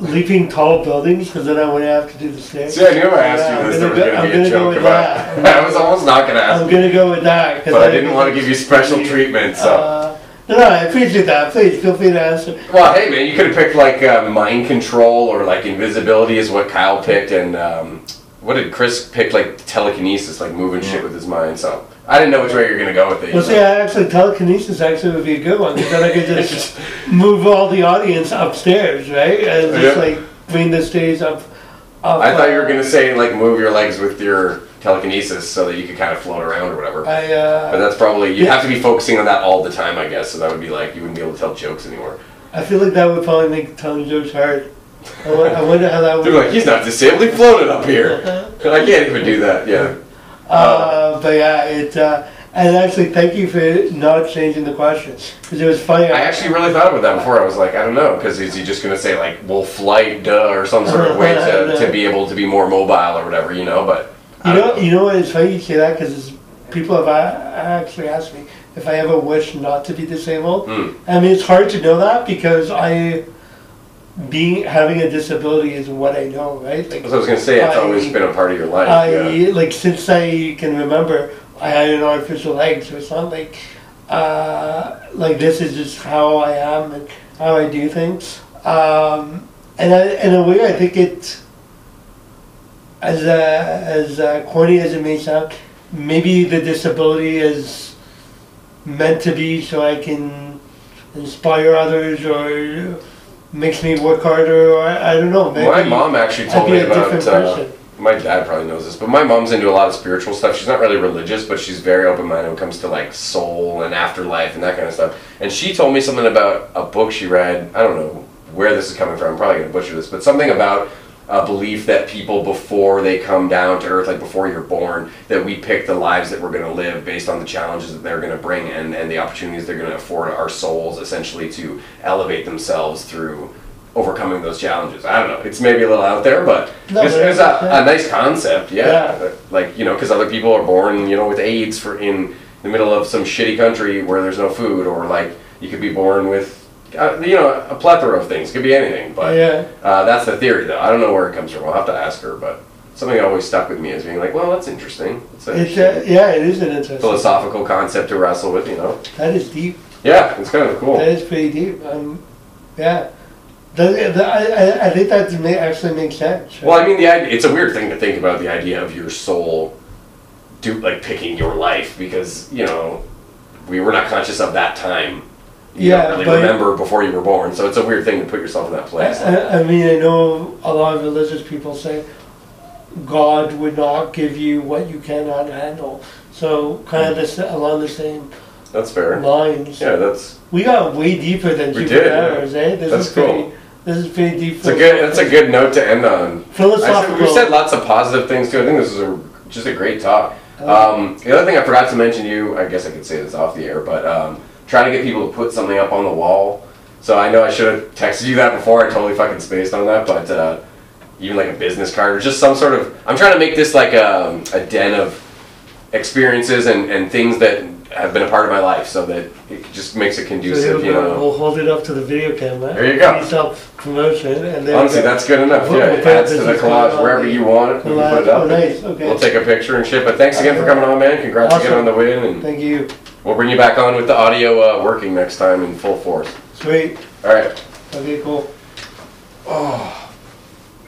leaping tall buildings because then I wouldn't have to do the stairs. See, I knew I asked Yeah, you this. There was going to be a joke about. that. I was almost not going to ask. I'm gonna go with that. but I didn't want to give you special treatment. So, Uh, no, no, I appreciate that. Please feel free to answer. well, hey man, you could have picked like uh, mind control or like invisibility is what Kyle picked, and um, what did Chris pick? Like telekinesis, like moving shit with his mind. So I didn't know which way you were going to go with it. Well, see, I actually telekinesis actually would be a good one because then I could just move all the audience upstairs, right? And just like bring the stage up. up I thought you uh, were gonna say like move your legs with your telekinesis so that you could kind of float around or whatever. I But uh, that's probably you Yeah. have to be focusing on that all the time, I guess. So that would be like you wouldn't be able to tell jokes anymore. I feel like that would probably make telling jokes hard. I wo- I wonder how that would. They're like, he's not disabled, he floated up here. I can't even do that. Yeah. Uh, but yeah, it. Uh, and actually, thank you for not changing the questions because it was funny. I actually really thought about that before. I was like, I don't know, because is he just gonna say like, well, flight, duh, or some sort of way to, to be able to be more mobile or whatever, you know? But You don't know, you know what? It's funny you say that because people have actually asked me if I ever wish not to be disabled. Hmm. I mean, it's hard to know that because I, being having a disability is what I know, right? Like, As I was gonna say, it's I- always been a part of your life. I yeah. like since I can remember, I had an artificial leg, so it's not like, uh, like this is just how I am and how I do things. Um, and I, in a way, I think it, as uh, as uh, corny as it may sound, maybe the disability is meant to be so I can inspire others or makes me work harder or I, I don't know. Maybe My mom actually I'd told be me a about. different Uh, person. my dad probably knows this, but my mom's into a lot of spiritual stuff. She's not really religious, but she's very open minded when it comes to like soul and afterlife and that kind of stuff. And she told me something about a book she read. I don't know where this is coming from. I'm probably gonna butcher this, but something about a belief that people before they come down to earth, like before you're born, that we pick the lives that we're gonna live based on the challenges that they're gonna bring and, and the opportunities they're gonna afford our souls essentially to elevate themselves through overcoming those challenges. I don't know. It's maybe a little out there, but No, it's, it's it's- a, a nice concept. Yeah. Yeah. Like you know, because other people are born, you know, with AIDS for in the middle of some shitty country where there's no food, or like you could be born with. Uh, you know, a plethora of things. Could be anything, but yeah. uh, that's the theory, though. I don't know where it comes from. I'll have to ask her, but something that always stuck with me is being like, well, that's interesting. It's a It's uh, yeah, it is an interesting. philosophical concept to wrestle with, you know. That is deep. Yeah, it's kind of cool. That is pretty deep. Um, yeah. The, the, I, I- think that may actually makes sense. right? Well, I mean, the idea, it's a weird thing to think about the idea of your soul, do like picking your life because you know we were not conscious of that time. You Yeah, don't really but- remember before you were born. So it's a weird thing to put yourself in that I, place. I, I mean, I know a lot of religious people say God would not give you what you cannot handle. So kind of this along the same That's fair. lines. Yeah, that's We got way deeper than We did, yeah. Eh? This That's is pretty, cool. This is pretty deep. it's a good that's a good note to end on. I said, philosophical. we've said lots of positive things too. I think this is a, just a great talk. Um, the other thing I forgot to mention to you, I guess I could say this off the air, but um, trying to get people to put something up on the wall. So I know I should have texted you that before. I totally fucking spaced on that, but uh, even like a business card or just some sort of. I'm trying to make this like a, a den of experiences and, and things that have been a part of my life, so that it just makes it conducive. here You know. We'll hold it up to the video camera. There you go. Self promotion, and there Honestly, that's good enough. We'll- Yeah, we'll adds to the collage wherever you want it. We can put it up. Oh, nice. Okay. We'll take a picture and shit. But thanks again for coming on, man. Congrats again on the win, and Thank you. We'll bring you back on with the audio uh, working next time in full force. Sweet. All right. Okay, cool. Oh.